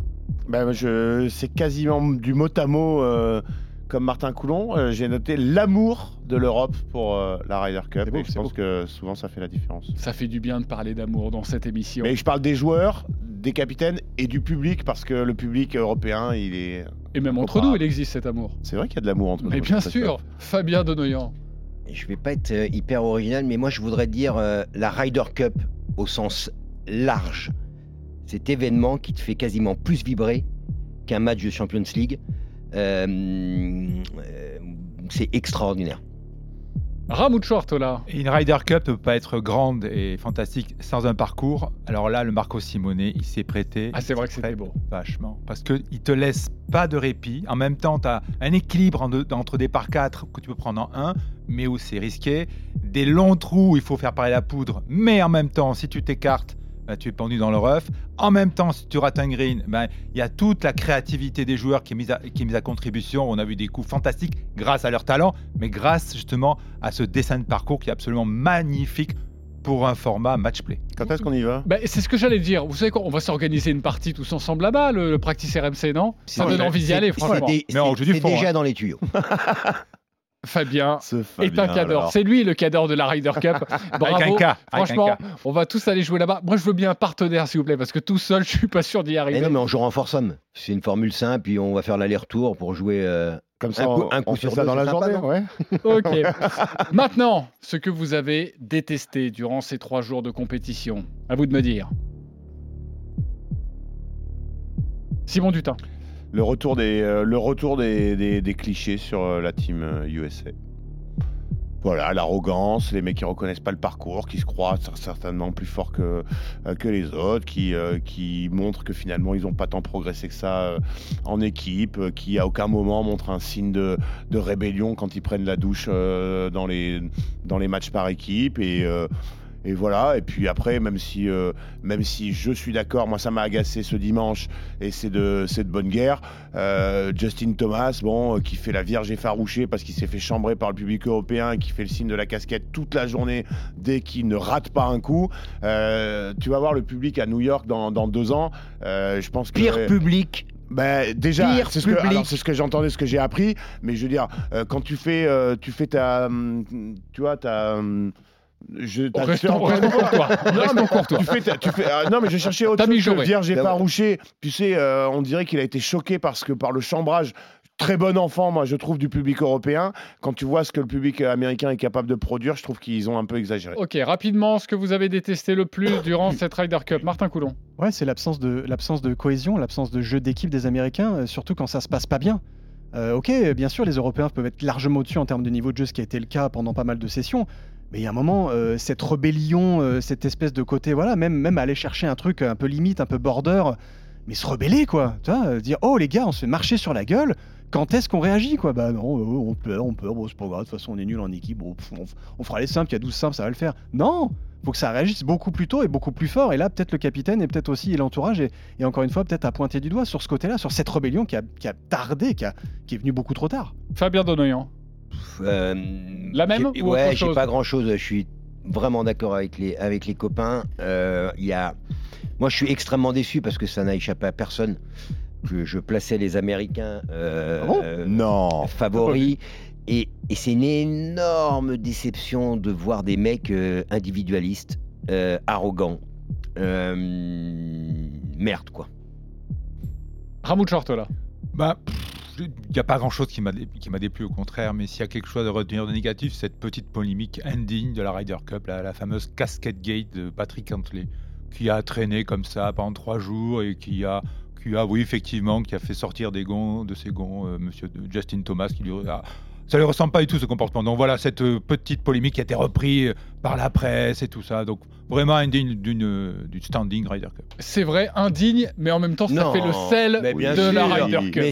Ben, je, c'est quasiment du mot à mot euh, comme Martin Coulon. Euh, j'ai noté l'amour de l'Europe pour euh, la Ryder Cup. Beau, et je pense beau. que souvent ça fait la différence. Ça fait du bien de parler d'amour dans cette émission. Mais je parle des joueurs, des capitaines et du public parce que le public européen, il est. Et même entre nous, il existe cet amour. C'est vrai qu'il y a de l'amour entre nous. Mais bien sûr, Fabien Donoyan. Je vais pas être euh, hyper original, mais moi je voudrais dire euh, la Ryder Cup au sens large. Cet événement qui te fait quasiment plus vibrer qu'un match de Champions League. Euh, euh, c'est extraordinaire. Ramucho Artola. Et Une Ryder Cup peut pas être grande et fantastique sans un parcours. Alors là, le Marco Simone, il s'est prêté. Ah, c'est vrai que c'était Très beau. Vachement. Parce qu'il te laisse pas de répit. En même temps, tu as un équilibre en deux- entre des par 4 que tu peux prendre en un, mais où c'est risqué. Des longs trous où il faut faire pareil la poudre. Mais en même temps, si tu t'écartes, ben, tu es pendu dans le rough. En même temps, si tu rates un green, ben, il y a toute la créativité des joueurs qui est, mise à, qui est mise à contribution. On a vu des coups fantastiques grâce à leur talent, mais grâce justement à ce dessin de parcours qui est absolument magnifique pour un format match-play. Quand est-ce qu'on y va? Bah, c'est ce que j'allais dire. Vous savez quoi? On va s'organiser une partie tous ensemble là-bas, le, le practice RMC, non? Ça donne envie d'y aller, franchement. dé- Mais on c'est- déjà hein. dans les tuyaux. Fabien Ce est un cadre. alors. C'est lui le cadre de la Ryder Cup. Bravo. Avec un K. avec un Franchement, on va tous aller jouer là-bas. Moi, je veux bien un partenaire, s'il vous plaît, parce que tout seul, je suis pas sûr d'y Mais arriver. non, mais on joue en foursome. C'est une formule simple, puis on va faire l'aller-retour pour jouer. euh, Comme ça, Un coup- on, un coup on fait sur ça deux, dans la journée, ouais. Ok. Maintenant, ce que vous avez détesté durant ces trois jours de compétition. À vous de me dire. Simon Dutin. Le retour des, euh, le retour des, des- clichés sur euh, la team euh, USA. Voilà, l'arrogance, les mecs qui reconnaissent pas le parcours, qui se croient cer- certainement plus forts que, euh, que les autres, qui, euh, qui montrent que finalement ils n'ont pas tant progressé que ça euh, en équipe, euh, qui à aucun moment montrent un signe de, de rébellion quand ils prennent la douche euh, dans, les, dans les matchs par équipe. Et, euh, et voilà, et puis après, même si, euh, même si je suis d'accord, moi ça m'a agacé ce dimanche et c'est de, c'est de bonne guerre. Euh, Justin Thomas, bon, euh, qui fait la vierge effarouchée parce qu'il s'est fait chambrer par le public européen et qui fait le signe de la casquette toute la journée dès qu'il ne rate pas un coup. Euh, tu vas voir le public à New York dans, dans deux ans. je pense que Pire public. ben, déjà, Pire c'est ce ce que j'entendais, ce que j'ai appris. Mais je veux dire, euh, quand tu fais, euh, tu fais ta, hum, tu vois, ta, hum, je, Restons, restons pour toi. non, tu fais, ta- tu fais, ah, non, mais je cherchais autre chose que vierge effarouché. Tu sais, euh, on dirait qu'il a été choqué parce que par le chambrage. Très bon enfant, moi, je trouve, du public européen. Quand tu vois ce que le public américain est capable de produire, je trouve qu'ils ont un peu exagéré. Ok, rapidement, ce que vous avez détesté le plus durant cette Ryder Cup. Martin Coulon. Ouais, c'est l'absence de, l'absence de cohésion, l'absence de jeu d'équipe des Américains, euh, surtout quand ça se passe pas bien. Euh, ok, bien sûr, les Européens peuvent être largement au-dessus en termes de niveau de jeu, ce qui a été le cas pendant pas mal de sessions. Mais il y a un moment, euh, cette rébellion, euh, cette espèce de côté, voilà, même, même aller chercher un truc un peu limite, un peu border, mais se rebeller, quoi. Tu vois, euh, dire, oh les gars, on se fait marcher sur la gueule. Quand est-ce qu'on réagit, quoi? Bah non, on perd, on perd, bon, c'est pas grave, de toute façon, on est nul en équipe, on, fera les simples, il y a 12 simples, ça va le faire. Non faut que ça réagisse beaucoup plus tôt et beaucoup plus fort. Et là, peut-être le capitaine et peut-être aussi l'entourage, et, et encore une fois, peut-être à pointer du doigt sur ce côté-là, sur cette rébellion qui a, qui a tardé, qui, a- qui est venue beaucoup trop tard. Fabien Donoyan. Euh, La même ou Ouais, j'ai pas grand chose. Je suis vraiment d'accord avec les, avec les copains. Euh, Il y a... Moi, je suis extrêmement déçu parce que ça n'a échappé à personne que je plaçais les Américains euh, Ah bon? Euh, Non. favoris. Et, et c'est une énorme déception de voir des mecs euh, individualistes, euh, arrogants. Euh, merde, quoi. Ramoud Chortola. Bah, il n'y a pas grand-chose qui m'a déplu, au contraire, mais s'il y a quelque chose à retenir de négatif, cette petite polémique indigne de la Ryder Cup, la, la fameuse casquette gate de Patrick Cantley, qui a traîné comme ça pendant trois jours et qui a, qui a oui, effectivement, qui a fait sortir des gonds, de ses gonds, euh, monsieur Justin Thomas, qui lui a- ça ne lui ressemble pas du tout ce comportement. Donc voilà, cette euh, petite polémique qui a été reprise par la presse et tout ça. Donc vraiment indigne d'une euh, d'une standing Ryder Cup. C'est vrai, indigne, mais en même temps, ça Non, fait le sel de la. Ryder Cup.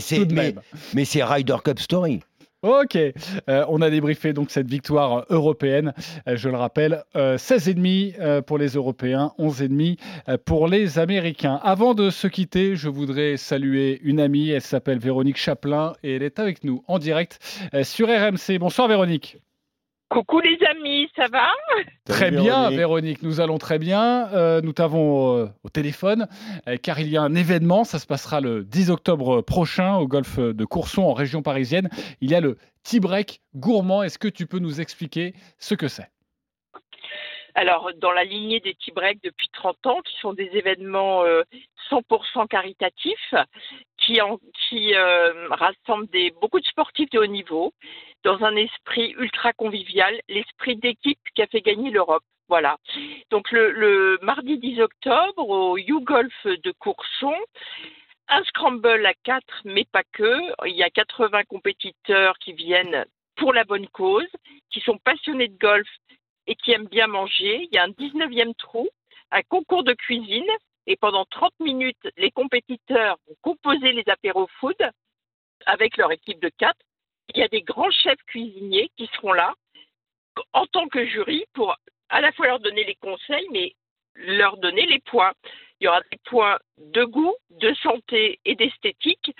Mais c'est Ryder Cup Story. Ok, Euh, on a débriefé donc cette victoire euh, européenne. Euh, je le rappelle, euh, 16,5 euh, pour les Européens, 11,5 euh, pour les Américains. Avant de se quitter, je voudrais saluer une amie. Elle s'appelle Véronique Chaplin et elle est avec nous en direct sur RMC. Bonsoir Véronique. Coucou les amis, ça va Très bien, Véronique. Véronique. Nous allons très bien. Euh, nous t'avons euh, au téléphone euh, car il y a un événement. Ça se passera le 10 octobre prochain au golfe de Courson en région parisienne. Il y a le Tea Break gourmand. Est-ce que tu peux nous expliquer ce que c'est? Alors, dans la lignée des tea breaks depuis 30 ans, qui sont des événements euh, 100% caritatifs, qui, euh, rassemblent des, beaucoup de sportifs de haut niveau, dans un esprit ultra convivial, l'esprit d'équipe qui a fait gagner l'Europe. Voilà. Donc le, le mardi 10 octobre au YouGolf de Courson, un scramble à 4, mais pas que. Il y a 80 compétiteurs qui viennent pour la bonne cause, qui sont passionnés de golf et qui aiment bien manger. Il y a un 19e trou, un concours de cuisine, et pendant 30 minutes, les compétiteurs vont composer les apéros food avec leur équipe de 4. Il y a des grands chefs cuisiniers qui seront là en tant que jury pour à la fois leur donner les conseils, mais leur donner les points. Il y aura des points de goût, de santé et d'esthétique.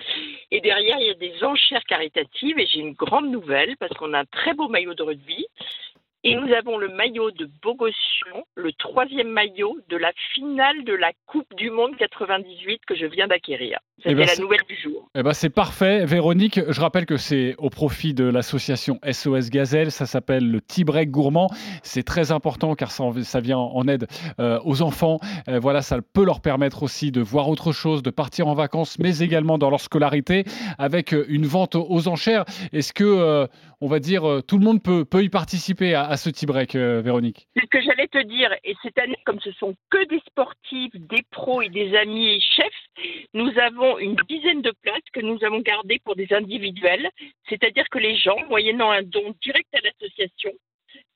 Et derrière, il y a des enchères caritatives. Et j'ai une grande nouvelle parce qu'on a un très beau maillot de rugby. Et nous avons le maillot de Bogossian, le troisième maillot de la finale de la Coupe du Monde 98 que je viens d'acquérir. C'était Eh ben, la nouvelle du jour. Eh ben c'est parfait. Véronique, je rappelle que c'est au profit de l'association SOS Gazelle. Ça s'appelle le Tea Break Gourmand. C'est très important car ça, en- ça vient en aide euh, aux enfants. Euh, voilà, ça peut leur permettre aussi de voir autre chose, de partir en vacances, mais également dans leur scolarité avec euh, une vente aux enchères. Est-ce que, euh, on va dire, tout le monde peut, peut y participer à, à ce Tea Break, euh, Véronique C'est ce que j'allais te dire. Et cette année, comme ce sont que des sportifs, des pros et des amis chefs, nous avons une dizaine de places que nous avons gardées pour des individuels. C'est-à-dire que les gens, moyennant un don direct à l'association,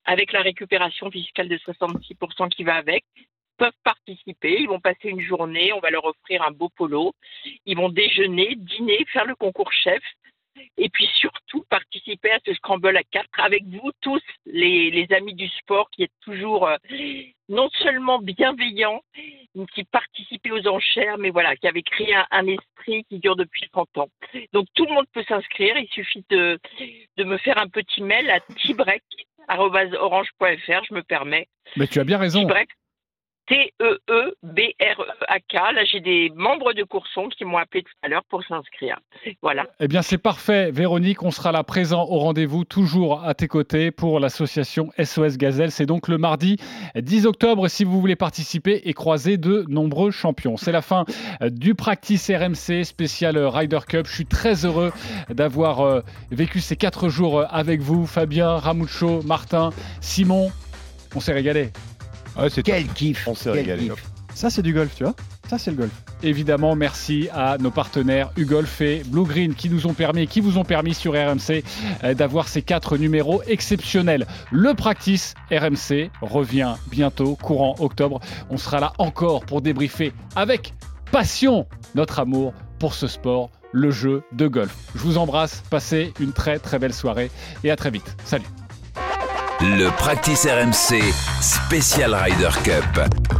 avec la récupération fiscale de 66% qui va avec, peuvent participer. Ils vont passer une journée, on va leur offrir un beau polo. Ils vont déjeuner, dîner, faire le concours chef. Et puis surtout participer à ce scramble à quatre avec vous tous, les, les amis du sport qui êtes toujours euh, non seulement bienveillants, mais qui participez aux enchères, mais voilà, qui avez créé un, un esprit qui dure depuis 30 ans. Donc tout le monde peut s'inscrire, il suffit de, de me faire un petit mail à tibrec.orange.fr, je me permets. Mais tu as bien raison. Tibrec, T-E-E-B-R-E-A-K. Là, j'ai des membres de Courson qui m'ont appelé tout à l'heure pour s'inscrire. Voilà. Eh bien, c'est parfait, Véronique. On sera là présent au rendez-vous, toujours à tes côtés pour l'association SOS Gazelle. C'est donc le mardi 10 octobre si vous voulez participer et croiser de nombreux champions. C'est la fin du Practice RMC spécial Ryder Cup. Je suis très heureux d'avoir euh, vécu ces quatre jours avec vous, Fabien, Ramucho, Martin, Simon. On s'est régalé. Quel kiff On s'est quel régalé. kiff. Ça, c'est du golf, tu vois. Ça, c'est le golf. Évidemment, merci à nos partenaires Ugolf et Blue Green qui nous ont permis, qui vous ont permis sur RMC euh, d'avoir ces quatre numéros exceptionnels. Le practice RMC revient bientôt, courant octobre. On sera là encore pour débriefer avec passion notre amour pour ce sport, le jeu de golf. Je vous embrasse, passez une très très belle soirée et à très vite. Salut. Le Practice RMC Special Ryder Cup.